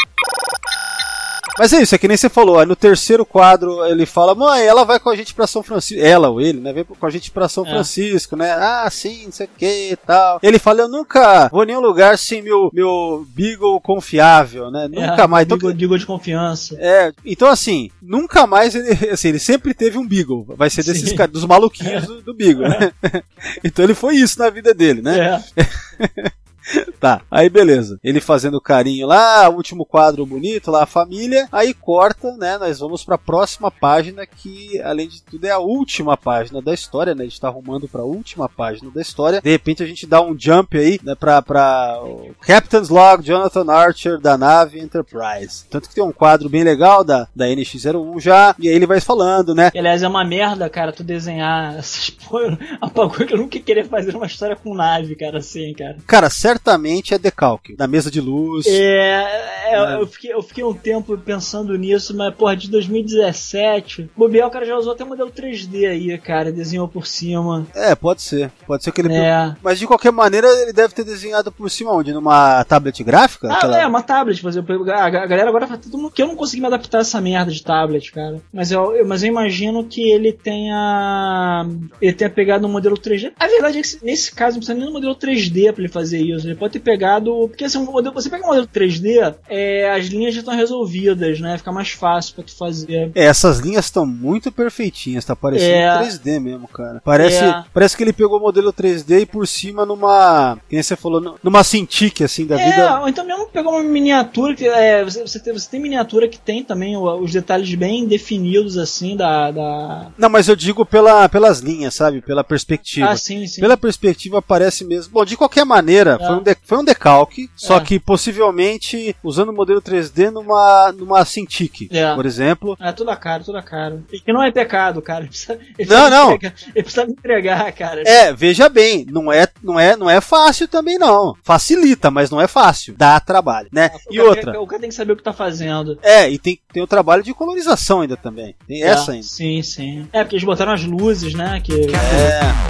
Mas é isso, é que nem você falou, aí no terceiro quadro ele fala, mãe, ela vai com a gente pra São Francisco. Ela ou ele, né? Vem com a gente pra São É. Francisco, né? Ah, sim, não sei o que e tal. Ele fala, eu nunca vou em nenhum lugar sem meu, meu Beagle confiável, né? Nunca é, mais. Então, Digo, digo de confiança. é, então assim, nunca mais ele, (laughs) assim, ele sempre teve um Beagle. Vai ser desses Sim. dos maluquinhos do, do Beagle, né? (laughs) então ele foi isso na vida dele, né? É. (laughs) (laughs) Tá, aí beleza. Ele fazendo carinho lá, último quadro bonito lá, a família. Aí corta, né? Nós vamos pra próxima página, que além de tudo é a última página da história, né? A gente tá arrumando pra última página da história. De repente a gente dá um jump aí, né? Pra, pra o Captain's Log, Jonathan Archer, da nave Enterprise. Tanto que tem um quadro bem legal da, da NX-01 já, e aí ele vai falando, né? E, aliás, é uma merda, cara, tu desenhar essas porra. (laughs) Apagou que eu nunca queria fazer uma história com nave, cara, assim, cara. Cara, certamente é decalque. Na mesa de luz. É, é, eu, fiquei, eu fiquei um tempo pensando nisso, mas, porra, de 2017, bobear o cara já usou até modelo 3D aí, cara, desenhou por cima. É, pode ser. Pode ser que ele. É. Mas de qualquer maneira, ele deve ter desenhado por cima onde? Numa tablet gráfica? Ah, Aquela- é, uma tablet, por exemplo. A, galera agora fala todo mundo que eu não consegui me adaptar a essa merda de tablet, cara. Mas eu, eu- mas eu imagino que ele tenha. Ele tenha pegado um modelo 3D. A verdade é que nesse caso não precisa nem do modelo 3D pra ele fazer isso. Ele pode ter pegado. Porque assim, um modelo, você pega um modelo 3D, é, as linhas já estão resolvidas, né? Fica mais fácil pra tu fazer. É, essas linhas estão muito perfeitinhas, tá parecendo É. 3D mesmo, cara. Parece, É. parece que ele pegou o modelo 3D e por cima numa. Que nem você falou, nu- numa Cintiq, assim, da É, vida. ou então mesmo pegar uma miniatura que é, você, você, tem, você tem miniatura que tem também os detalhes bem definidos assim da, da... Não, mas eu digo pela, pelas linhas, sabe? Pela perspectiva. ah sim sim Pela perspectiva parece mesmo. Bom, de qualquer maneira, É. foi, um de- foi um decalque, só É. que possivelmente usando o modelo 3D numa, numa Cintiq, É. por exemplo. É tudo a cara, tudo a cara. E que não é pecado, cara. (laughs) Ele precisa, ele Não, não. Entregar, ele precisa me entregar, cara. É, veja bem, não é, não é, não é fácil também não. Facilita, mas não é fácil. Dá trabalho, né? O E cara- outra. O cara tem que saber o que tá fazendo. É, e tem, tem o trabalho de colorização ainda também. Tem essa É, ainda. Sim, sim. É, porque eles botaram as luzes, né? Que...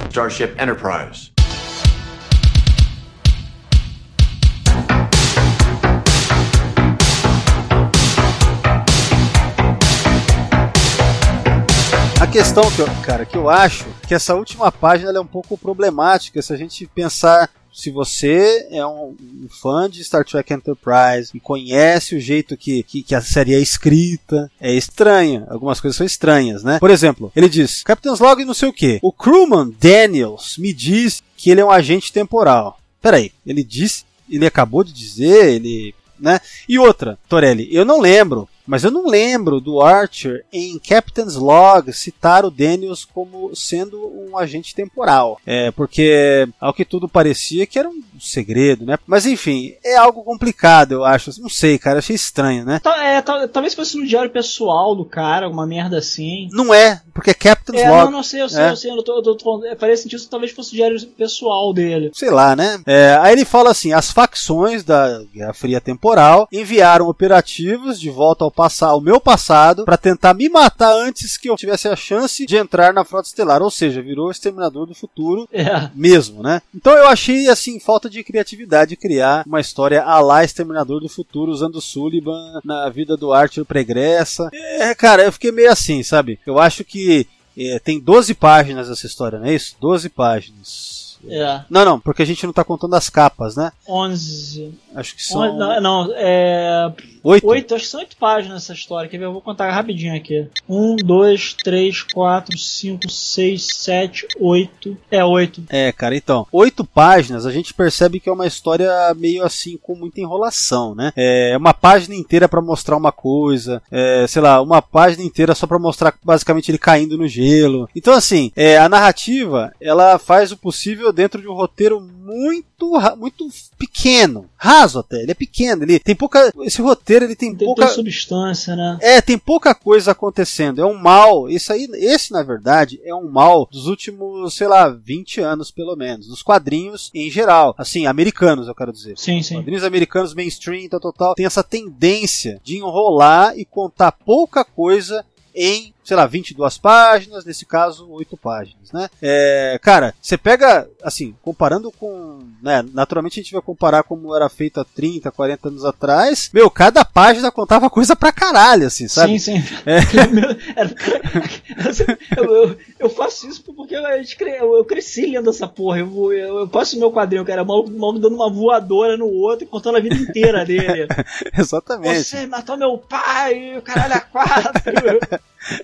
Starship Enterprise. A questão que eu, cara, que eu acho que essa última página é um pouco problemática se a gente pensar se você é um, um, fã de Star Trek Enterprise e conhece o jeito que, que, que, a série é escrita, é estranha. Algumas coisas são estranhas, né? Por exemplo, ele diz: Captain's Log não sei o que. O crewman Daniels me diz que ele é um agente temporal. Peraí, ele disse, ele acabou de dizer, ele. Né? E outra, Torelli, eu não lembro mas eu não lembro do Archer em Captain's Log citar o Daniels como sendo um agente temporal. É, porque ao que tudo parecia que era um segredo, né? Mas enfim, é algo complicado, eu acho. Não sei, cara, achei estranho, né? É, talvez fosse no diário pessoal do cara, uma merda assim. Não é, porque é Captain's é, Log. Não, não sei, eu sei, é. eu sei. Eu tô, eu tô, é, parece sentido talvez fosse o diário pessoal dele. Sei lá, né? É, aí ele fala assim: as facções da Guerra Fria Temporal enviaram operativos de volta ao passar o meu passado para tentar me matar antes que eu tivesse a chance de entrar na frota estelar, ou seja, virou o exterminador do futuro (laughs) é. mesmo, né? Então eu achei assim falta de criatividade criar uma história a lá exterminador do futuro usando o Sullivan na vida do Arthur pregressa. É, cara, eu fiquei meio assim, sabe? Eu acho que é, tem 12 páginas essa história, não é isso? 12 páginas. É. Não, não, porque a gente não tá contando as capas, né? 11. Acho que são. Não, não é. Oito? Oito, acho que são oito páginas essa história. Quer ver? Eu vou contar rapidinho aqui. Um, dois, três, quatro, cinco, seis, sete, oito. É, oito. É, cara, então. Oito páginas, a gente percebe que é uma história meio assim, com muita enrolação, né? É uma página inteira para mostrar uma coisa. É, sei lá, uma página inteira só para mostrar basicamente ele caindo no gelo. Então, assim, é, a narrativa, ela faz o possível dentro de um roteiro muito, muito pequeno. Raso até. Ele é pequeno. Ele tem pouca. Esse roteiro ele tem, tem pouca. Substância, né? É, tem pouca coisa acontecendo. É um mal. Isso aí, esse na verdade é um mal dos últimos, sei lá, 20 anos pelo menos. Dos quadrinhos em geral. Assim, americanos, eu quero dizer. Sim, sim. Quadrinhos americanos mainstream, tal, tal, tal. Tem essa tendência de enrolar e contar pouca coisa em sei lá, 22 páginas, nesse caso, 8 páginas, né? É, cara, você pega, assim, comparando com, né, naturalmente a gente vai comparar como era feito há 30, 40 anos atrás, meu, cada página contava coisa pra caralho, assim, sabe? Sim, sim. É. (laughs) eu, eu, eu, faço isso porque eu, eu, cresci lendo essa porra, eu, eu, eu passo o meu quadrinho, cara, mal, mal dando uma voadora no outro e contando a vida inteira dele. (laughs) Exatamente. Você matou meu pai, caralho a quatro.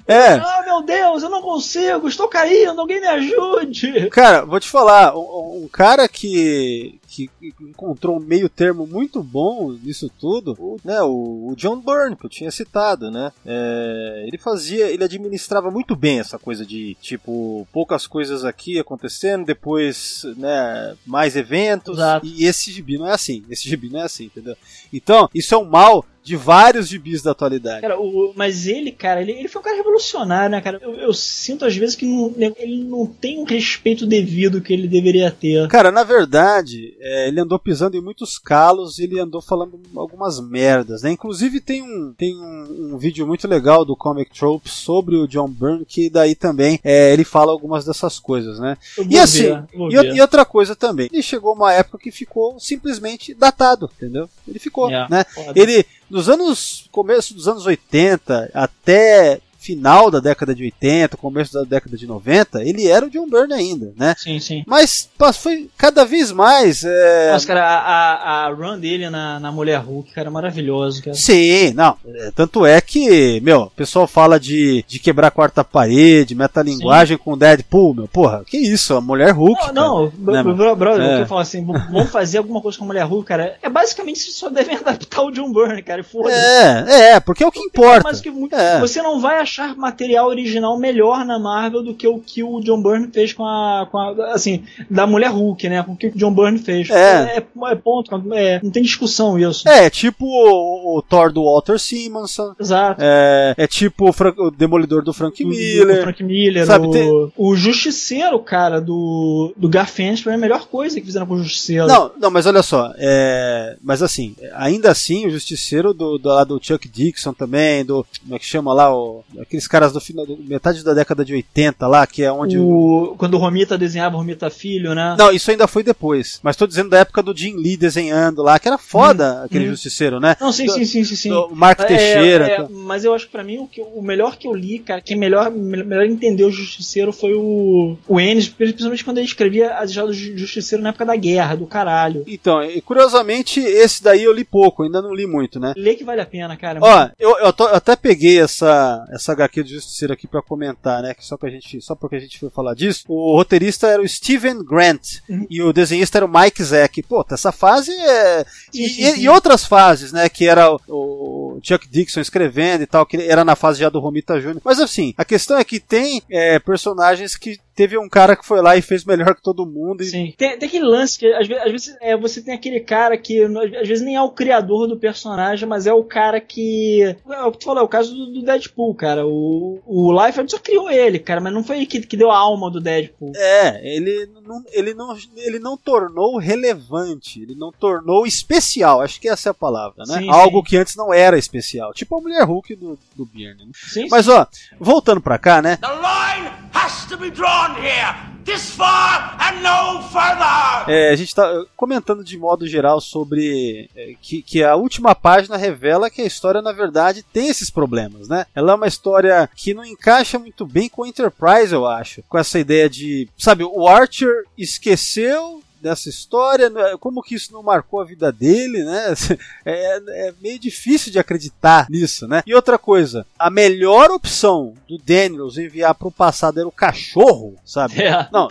É. Ah, meu Deus, eu não consigo, estou caindo, alguém me ajude. Cara, vou te falar, um, um cara que, que encontrou um meio termo muito bom nisso tudo, o, né, o, o John Byrne, que eu tinha citado, né? É, ele fazia, ele administrava muito bem essa coisa de, tipo, poucas coisas aqui acontecendo, depois, né, mais eventos. Exato. E esse gibi não é assim, esse gibi não é assim, entendeu? Então, isso é um mal de vários gibis da atualidade. Cara, o, mas ele, cara, ele, ele foi um cara revolucionário, né, cara? Eu, eu sinto às vezes que não, ele não tem um respeito devido que ele deveria ter. Cara, na verdade, é, ele andou pisando em muitos calos, ele andou falando algumas merdas, né? Inclusive tem um, tem um, um vídeo muito legal do Comic Trope sobre o John Byrne, que daí também é, ele fala algumas dessas coisas, né? e assim, ver, e, e, outra coisa também, ele chegou uma época que ficou simplesmente datado, entendeu? Ele ficou, yeah, né? Foda. Ele, nos anos, começo dos anos 80 até final da década de 80, começo da década de 90, ele era o John Byrne ainda, né? Sim, sim. Mas foi cada vez mais. É... Nossa, cara, a, a, a run dele na, na Mulher Hulk, cara, maravilhoso, cara. Sim, não. É, tanto é que, meu, o pessoal fala de, de quebrar a quarta parede, metalinguagem sim. com Deadpool, meu, porra, que isso, a Mulher Hulk. Não, cara, não, né, brother, é. eu falo assim, vamos fazer alguma coisa com a Mulher Hulk, cara. É basicamente só devem (laughs) adaptar o John Byrne, cara, foda-se. É, é, porque é o que importa. Mas que, é. Você não vai achar material original melhor na Marvel do que o que o John Byrne fez com a, com a assim, da Mulher Hulk, né? Com o que o John Byrne fez. É, é, é ponto, é, não tem discussão isso. É, tipo o, o Thor do Walter Simonson. Exato. É, é tipo o, o Demolidor do Frank Miller. Do Frank Miller, sabe, o, tem... o Justiceiro, cara, do, do mim é a melhor coisa que fizeram com o Justiceiro. Não, não, mas olha só, é, mas assim, ainda assim, o Justiceiro do, do, do Chuck Dixon também, do, como é que chama lá, o, aqueles caras do final, metade da década de 80 lá, que é onde. O, quando o Romita desenhava o Romita Filho, né? Não, isso ainda foi depois. Mas tô dizendo da época do Jim Lee desenhando lá, que era foda aquele hum. justiceiro, né? Não, sim, Do- sim, sim, sim, sim. do Mark É, Teixeira. é, tá. mas eu acho que pra mim o, que, o melhor que eu li, cara, quem melhor, me- melhor entendeu o Justiceiro foi o, o Ennis, principalmente quando ele escrevia as histórias do Ju- Justiceiro na época da guerra, do caralho. Então, e curiosamente, esse daí eu li pouco, ainda não li muito, né? Lê que vale a pena, cara. Ó, eu, eu, tô- eu até peguei essa, essa HQ de Justiceiro aqui pra comentar, né? Que só, pra gente, só porque a gente foi falar disso. O roteirista era o Steven Grant Uhum. e o desenhista era o Mike Zeck. Pô, essa fase é. E, sim, sim. e outras fases, né? Que era o, o Chuck Dixon escrevendo e tal, que era na fase já do Romita Jr. Mas assim, a questão é que tem é, personagens que teve um cara que foi lá e fez melhor que todo mundo. E, Sim. Tem, tem aquele lance que às vezes, às vezes, é, você tem aquele cara que às vezes nem é o criador do personagem, mas é o cara que. É o que tu falou, é o caso do, do Deadpool, cara. O, o Liefeld só criou ele, cara, mas não foi ele que, que deu a alma do Deadpool. É, ele não, ele, não, ele não tornou relevante, ele não tornou especial, acho que essa é a palavra, né? Sim, Algo sim. que antes não era especial, tipo a mulher Hulk do, do Byrne. né? Sim, Mas ó, voltando pra cá, né? The line has to be drawn here. This far and no further. É, a gente tá eh, comentando de modo geral sobre eh, que, que a última página revela que a história, na verdade, tem esses problemas, né? Ela é uma história que não encaixa muito bem com o Enterprise, eu acho. Com essa ideia de, sabe, o Archer esqueceu dessa história, né? como que isso não marcou a vida dele, né? (laughs) É, é meio difícil de acreditar nisso, né? E outra coisa, a melhor opção do Daniels enviar pro passado era o cachorro, sabe? (laughs) É, Não.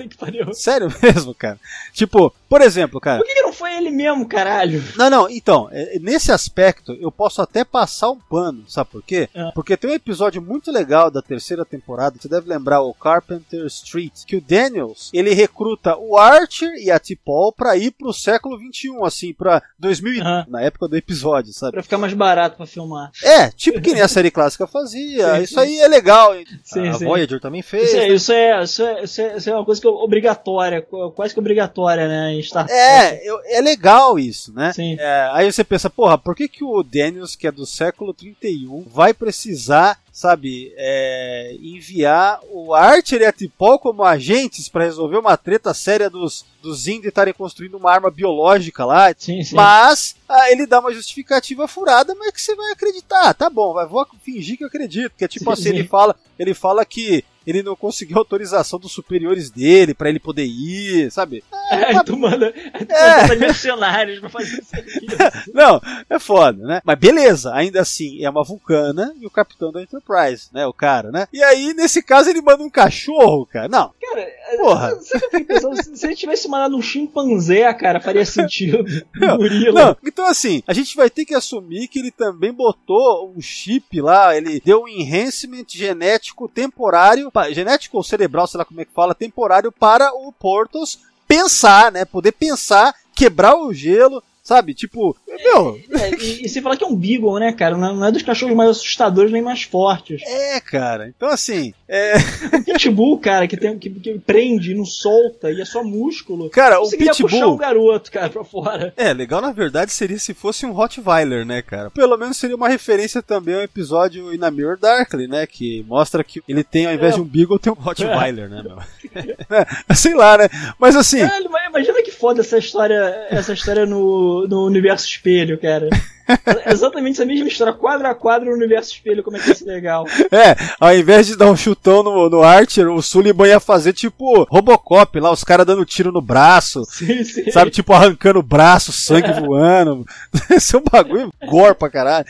Sério (laughs) mesmo, cara? Tipo, por exemplo, cara. Por que, que não foi ele mesmo, caralho? Não, não, então, é, nesse aspecto eu posso até passar um pano, sabe por quê? É. Porque tem um episódio muito legal da terceira temporada, você deve lembrar, o Carpenter Street, que o Daniels, ele recruta o Archer e a T-Paul pra ir pro século 21, assim, pra 2000, Aham. na época do episódio, sabe? Pra ficar mais barato pra filmar. É, tipo que nem a série clássica fazia, Sim, isso sim. aí é legal. Sim, a sim. Voyager também fez. Isso é, né? isso, é, isso, é, isso, é, isso é uma coisa que é obrigatória, qu- quase que obrigatória, né? Em Star Trek. É, eu- é legal isso, né? Sim. É, aí você pensa, porra, por que, que o Daniels, que é do século 31, vai precisar, sabe, é, enviar o Archer e a T'Pol como agentes para resolver uma treta séria dos, dos Indy estarem construindo uma arma biológica lá? Sim, sim. Mas ah, ele dá uma justificativa furada, mas que você vai acreditar. Tá bom, vai, vou fingir que eu acredito. Que é tipo Sim, assim, sim. ele fala, ele fala que ele não conseguiu autorização dos superiores dele para ele poder ir, sabe? Aí tu manda, aí tu É. manda mercenários pra fazer isso aqui. (laughs) Não, é foda, né? Mas beleza, ainda assim, é uma vulcana e o capitão da Enterprise, né? O cara, né? E aí, nesse caso, ele manda um cachorro, cara. Não, Cara, porra. (laughs) pensando? Se se ele tivesse mandado um chimpanzé, cara, faria sentido. (laughs) Não, Um gorila. Não, então assim, a gente vai ter que assumir que ele também botou um chip lá, ele deu um enhancement genético temporário, pa- genético ou cerebral, sei lá como é que fala, temporário para o Portos pensar, né? Poder pensar, quebrar o gelo, sabe? Tipo, meu, É, e, e sem falar que é um Beagle, né, cara? Não é, não é dos cachorros mais assustadores nem mais fortes. é, cara. Então assim, é, O Pitbull, cara, que, tem, que, que prende, não solta, e é só músculo. cara, o Conseguiria puxar Pitbull. um garoto, cara, pra fora. É, legal na verdade seria se fosse um Rottweiler, né, cara? Pelo menos seria uma referência também ao episódio In a Mirror Darkly, né? Que mostra que ele tem, ao invés de um Beagle, tem um Rottweiler, né, meu? (laughs) (laughs) É, sei lá, né? Mas assim, Caralho, imagina que foda essa história, essa história no, no universo espelho, cara. (laughs) É Exatamente essa mesma história, quadro a quadro no universo espelho, como é que ia ser legal. é, ao invés de dar um chutão no, no Archer, o Sullivan ia fazer tipo Robocop lá, os caras dando tiro no braço. Sim, sim. Sabe, tipo arrancando o braço, sangue (laughs) voando. (laughs) Esse é um bagulho gore pra caralho.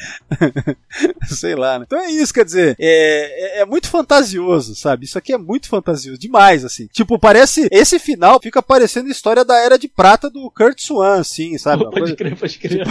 (laughs) Sei lá, né? Então é isso, quer dizer, é, é, é muito fantasioso, sabe? Isso aqui é muito fantasioso, demais, assim. Tipo, parece. Esse final fica parecendo a história da Era de Prata do Kurt Swan, assim, sabe? Pode coisa crer, pode crer.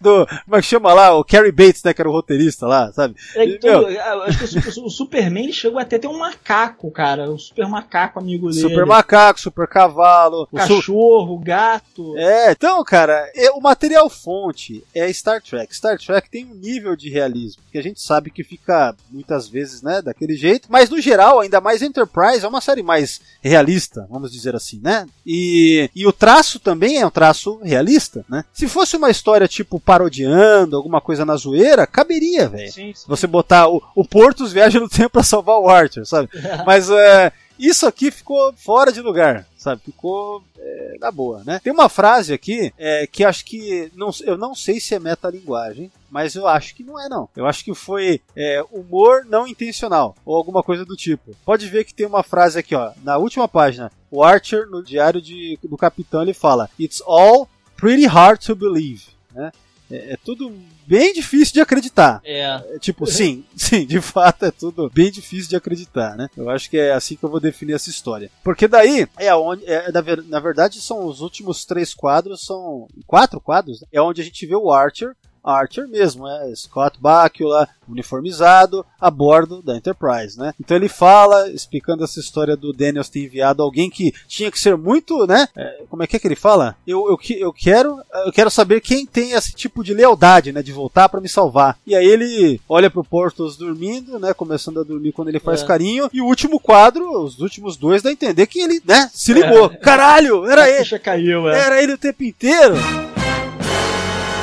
do. Como é que chama lá? O Carrie Bates, né? Que era o roteirista lá, sabe? É, então, que o, Su- o Superman chegou até a ter um macaco, cara. O super macaco amigo dele. Super macaco, super cavalo, o su- Cachorro, gato. É, então, cara, é- o material fonte é Star Trek. Star Trek tem um nível de realismo que a gente sabe que fica muitas vezes, né, daquele jeito, mas no geral, ainda mais Enterprise é uma série mais realista, vamos dizer assim, né? E, e o traço também é um traço realista, né? Se fosse uma história tipo parodiando alguma coisa na zoeira, caberia, velho. Você botar o, o Portos viaja no tempo (laughs) pra salvar o Archer, sabe? (laughs) Mas é, isso aqui ficou fora de lugar, sabe? Ficou é, na boa, né? Tem uma frase aqui é, que acho que não, eu não sei se é metalinguagem, mas eu acho que não é não. Eu acho que foi é, humor não intencional ou alguma coisa do tipo. Pode ver que tem uma frase aqui, ó, na última página. O Archer no diário de, do capitão ele fala: "It's all pretty hard to believe", né? É, é tudo bem difícil de acreditar. É. É, Tipo, sim, (laughs) sim, de fato é tudo bem difícil de acreditar, né? Eu acho que é assim que eu vou definir essa história. Porque daí, é onde, é, na, ver- na verdade, são os últimos três quadros, são quatro quadros, é onde a gente vê o Archer, Archer mesmo, é Scott Bakula, uniformizado, a bordo da Enterprise, né? Então ele fala, explicando essa história do Daniels ter enviado alguém que tinha que ser muito, né? É, como é que é que ele fala? Eu, eu, eu quero eu quero saber quem tem esse tipo de lealdade, né? De voltar pra me salvar. E aí ele olha pro Portos dormindo, né? Começando a dormir quando ele faz É. carinho. E o último quadro, os últimos dois, dá a entender que ele, né? Se ligou. Caralho, era A ele. ficha caiu, é. Era ele o tempo inteiro.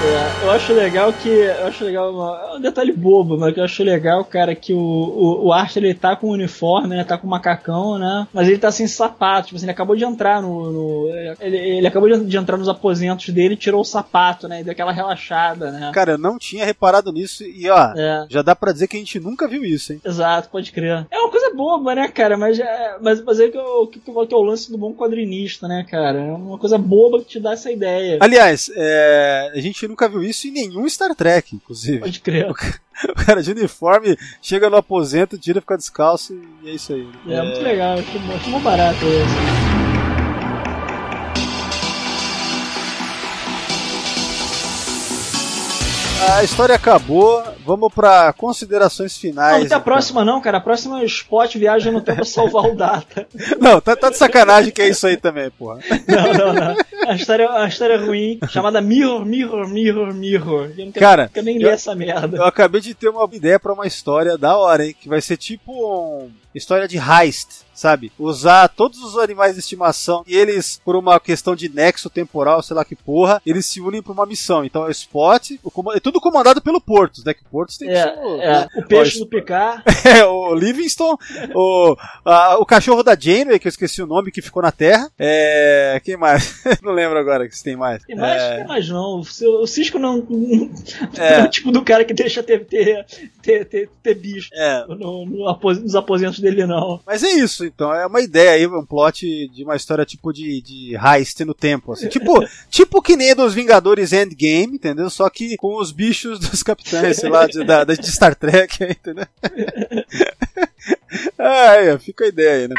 É, eu acho legal que. Eu acho legal. uma- É um detalhe bobo, mas que eu acho legal, cara, que o, o, o Archer ele tá com o uniforme, né? Tá com o macacão, né? Mas ele tá sem sapato. Tipo assim, ele acabou de entrar no. no- ele, ele acabou de, de entrar nos aposentos dele e tirou o sapato, né? E deu aquela relaxada, né? Cara, eu não tinha reparado nisso. E ó, É. já dá pra dizer que a gente nunca viu isso, hein? Exato, pode crer. É uma coisa boba, né, cara? Mas, é, mas, mas é que, eu, que, que é o lance do bom quadrinista, né, cara? É uma coisa boba que te dá essa ideia. Aliás, é, a gente nunca viu isso em nenhum Star Trek, inclusive. Pode crer. (laughs) O cara de uniforme chega no aposento, tira, fica descalço e é isso aí. É, muito legal, acho, mó barato isso. A história acabou, vamos pra considerações Não, finais. não tem a então. próxima não, cara. A próxima é o Spot viaja no tempo pra salvar o Data. (laughs) Não, tá, tá de sacanagem que é isso aí também, porra. (laughs) Não, não, não. A história, a história é ruim, chamada Mirror, Mirror, Mirror, Mirror. Eu não quero, Cara, quero nem eu- ler essa merda. Eu acabei de ter uma ideia pra uma história da hora, hein? Que vai ser tipo um história de heist, sabe? Usar todos os animais de estimação e eles, por uma questão de nexo temporal, sei lá que porra, eles se unem pra uma missão. Então é o Spot, o comando- é tudo comandado pelo Portos, né? Que o Portos tem É, que ser o, é, né? o peixe do Picar. (laughs) É, o Livingston, o, a- o cachorro da Janeway, que eu esqueci o nome, que ficou na Terra. É. Quem mais? (laughs) não lembro agora que se tem mais. Tem mais, É, tem mais não. O, Cisco não, não É. é o tipo do cara que deixa ter, ter, ter, ter, ter bicho é, no, no apos- nos aposentos dele, não. Mas é isso, então. É uma ideia aí, um plot de uma história tipo de, de heist no tempo. Assim. Tipo, (laughs) tipo que nem dos Vingadores Endgame, entendeu? Só que com os bichos dos capitães, sei lá, de, da, de Star Trek, (laughs) entendeu? (laughs) ah, ó, fica a ideia aí, né?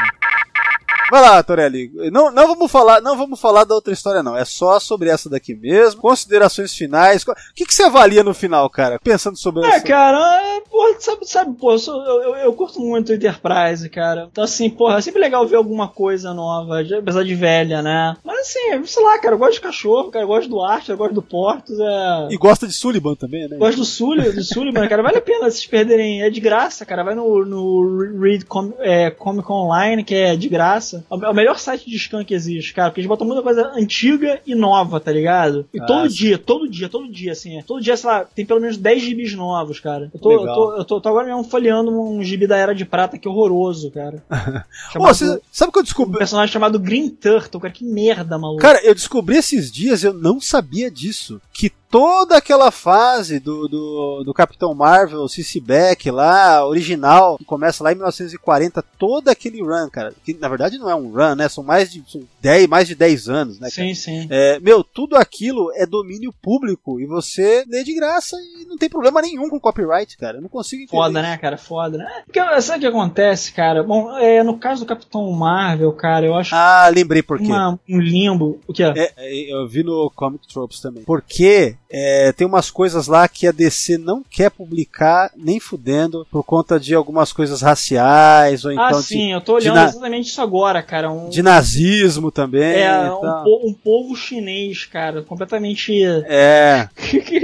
Vai lá, Torelli. Não, não vamos falar, não vamos falar da outra história não. É só sobre essa daqui mesmo. Considerações finais. O que, que você avalia no final, cara? Pensando sobre É, essa. cara, é, porra, sabe, sabe, pô, eu, sou- eu, eu- curto muito o Enterprise, cara. Então, assim, porra, é sempre legal ver alguma coisa nova, apesar de velha, né? Mas, assim, sei lá, cara, eu gosto de cachorro, cara, eu gosto do Arte, eu gosto do Portos, é. E gosta de Sullivan também, né? Gosto do Sully, do Sullivan, cara. Vale a pena vocês perderem. É de graça, cara. Vai no, no Read Com, é, Comic Online, que é de graça. É o- é o melhor site de scan que existe, cara. Porque eles botam muita coisa antiga e nova, tá ligado? E Ah, todo sim. dia, todo dia, todo dia, assim. é. Todo dia, sei lá, tem pelo menos 10 gibis novos, cara. Eu tô, eu tô, eu tô, tô agora mesmo folheando um gibi da Era de Prata que é horroroso, cara. (laughs) Chamado- você, sabe o que eu um descobri? personagem chamado Green Turtle, cara. Que merda, maluco. Cara, eu descobri esses dias, eu não sabia disso. Que toda aquela fase do, do, do Capitão Marvel, CC Beck lá, original, que começa lá em 1940, todo aquele run, cara. Que na verdade não é um run, né? São mais de são 10, mais de 10 anos, né? cara? sim, sim. É, meu, tudo aquilo é domínio público e você lê de graça e não tem problema nenhum com copyright, cara. Eu não consigo entender. Foda, isso. né, cara? Foda, né? Porque, sabe o que acontece, cara? Bom, é, no caso do Capitão Marvel, cara, eu acho Ah, lembrei por quê. uma- um limbo. O que é? É, é, eu vi no Comic Tropes também. Porque é, tem umas coisas lá que a DC não quer publicar nem fudendo por conta de algumas coisas raciais ou ah, então de, sim, eu tô de olhando exatamente isso agora, cara. Um, de nazismo também. é, um, po- um povo chinês, cara, completamente. É, (laughs)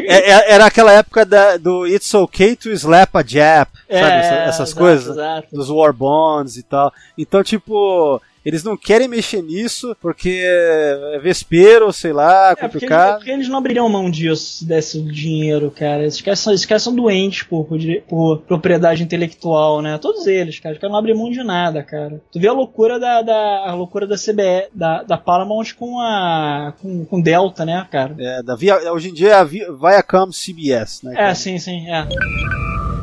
é, é- era aquela época da- do It's Okay to Slap a Jap, É, sabe? essa- essas exato, coisas. Exato. Dos War Bonds e tal. Então, tipo, eles não querem mexer nisso porque é vespeiro, sei lá, É porque, eles, é complicado. porque eles não abririam mão disso se desse o dinheiro, cara. Esses caras são, esses caras são doentes por, por, por propriedade intelectual, né? Todos eles, cara. Os caras não abrem mão de nada, cara. Tu vê a loucura da, da, a loucura da CBE, da, da Paramount com a. com, com Delta, né, cara? É, da Via- hoje em dia é a Vi- Viacom CBS, né? É, cara? sim, sim, é.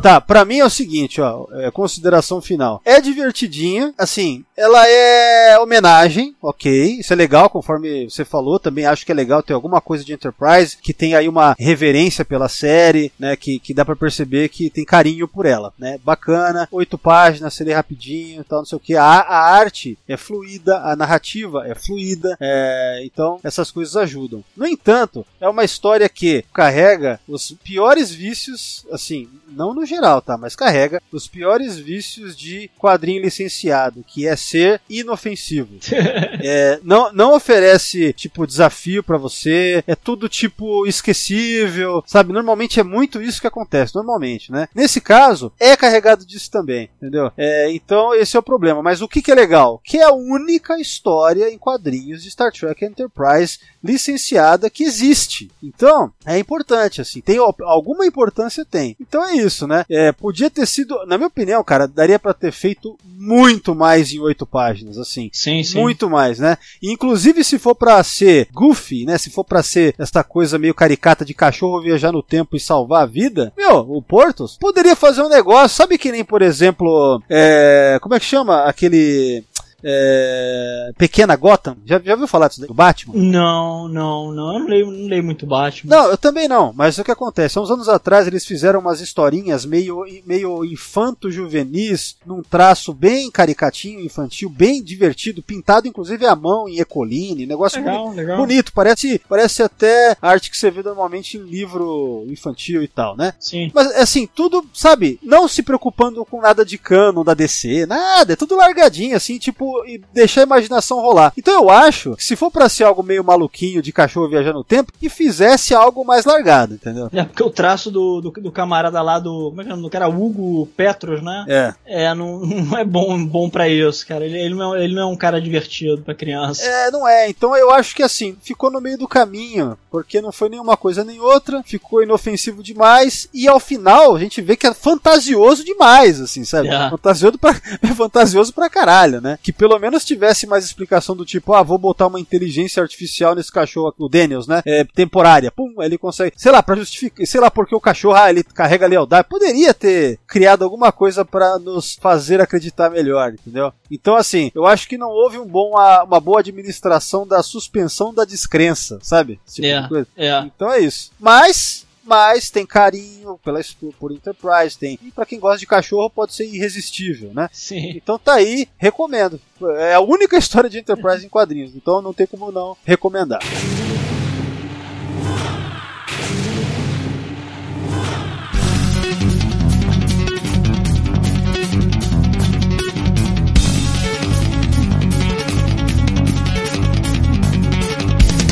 Tá, pra mim é o seguinte, ó, é, consideração final. É divertidinha, assim, ela é homenagem, ok, isso é legal, conforme você falou, também acho que é legal ter alguma coisa de Enterprise, que tem aí uma reverência pela série, né, que, que dá pra perceber que tem carinho por ela, né, bacana, oito páginas, seria rapidinho, tal, não sei o que, a, a arte é fluida, a narrativa é fluida, é, então essas coisas ajudam. No entanto, é uma história que carrega os piores vícios, assim, não no geral, tá? Mas carrega os piores vícios de quadrinho licenciado, que é ser inofensivo. (laughs) É, não, não oferece, tipo, desafio pra você, é tudo, tipo, esquecível, sabe? Normalmente é muito isso que acontece, normalmente, né? Nesse caso, é carregado disso também, entendeu? É, então, esse é o problema. Mas o que, que é legal? Que é a única história em quadrinhos de Star Trek Enterprise licenciada que existe. Então, é importante, assim. Tem al- alguma importância? Tem. Então é isso, né? É, podia ter sido, na minha opinião, cara, daria pra ter feito muito mais em oito páginas, assim. Sim, sim. Muito mais, né? E, inclusive, se for pra ser goofy, né? Se for pra ser esta coisa meio caricata de cachorro viajar no tempo e salvar a vida, meu, o Portos poderia fazer um negócio, sabe que nem, por exemplo, é, como é que chama aquele é, Pequena Gotham? Já, já ouviu falar disso daí? Do Batman? Não, não, não. Eu não leio, não leio muito Batman. Não, eu também não, mas o que acontece? Há uns anos atrás eles fizeram umas historinhas meio, meio infanto-juvenis, num traço bem caricatinho, infantil, bem divertido, pintado inclusive à mão em ecoline, negócio Legal, bonito, legal. bonito, parece, parece até arte que você vê normalmente em livro infantil e tal, né? Sim. Mas assim, tudo, sabe, não se preocupando com nada de cano da DC, nada, é tudo largadinho, assim, tipo, e deixar a imaginação rolar. Então eu acho que se for pra ser algo meio maluquinho de cachorro viajando no tempo, que fizesse algo mais largado, entendeu? É porque o traço do, do, do camarada lá do. Como é que é o nome do cara? Hugo Petros, né? É. É, não, (laughs) não é bom, bom pra isso, cara. Ele, ele, não é, ele não é um cara divertido pra criança. É, não é. Então eu acho que assim, ficou no meio do caminho, porque não foi nenhuma coisa nem outra, ficou inofensivo demais, e ao final a gente vê que é fantasioso demais, assim, sabe? É. Fantasioso pra, (laughs) é fantasioso pra caralho, né? Que pelo menos tivesse mais explicação do tipo, ah, vou botar uma inteligência artificial nesse cachorro o Daniels, né? É, temporária. Pum, ele consegue, sei lá, pra justificar, sei lá, porque o cachorro, ah, ele carrega lealdade. Poderia ter criado alguma coisa pra nos fazer acreditar melhor, entendeu? Então, assim, eu acho que não houve um bom, a- uma boa administração da suspensão da descrença, sabe? Tipo É, é. Então é isso. Mas, mas tem carinho pela por, Enterprise, tem. E pra quem gosta de cachorro pode ser irresistível, né? Sim. Então tá aí, recomendo. É a única história de Enterprise em quadrinhos, então não tem como não recomendar.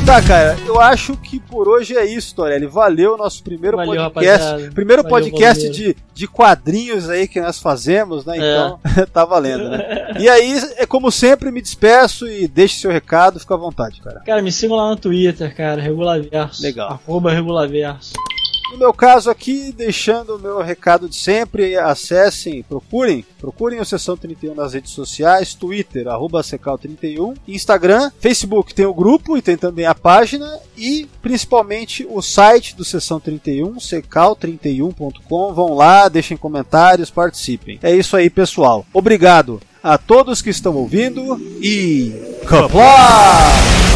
Tá, cara, eu acho que por hoje é isso, Torelli. Valeu o nosso primeiro Valeu, podcast. rapaziada. Primeiro Valeu, podcast de, de quadrinhos aí que nós fazemos, né? É. Então, (laughs) tá valendo, né? E aí, é como sempre, me despeço e deixe seu recado, fica à vontade, cara. Cara, me sigam lá no Twitter, cara, Regulaverso. Legal. Arroba Regulaverso. No meu caso aqui, deixando o meu recado de sempre, acessem, procurem, procurem o Sessão 31 nas redes sociais, Twitter, arroba Secal31, Instagram, Facebook tem o grupo e tem também a página e principalmente o site do Sessão 31, secal31.com, vão lá, deixem comentários, participem. É isso aí, pessoal. Obrigado a todos que estão ouvindo e... Kapla!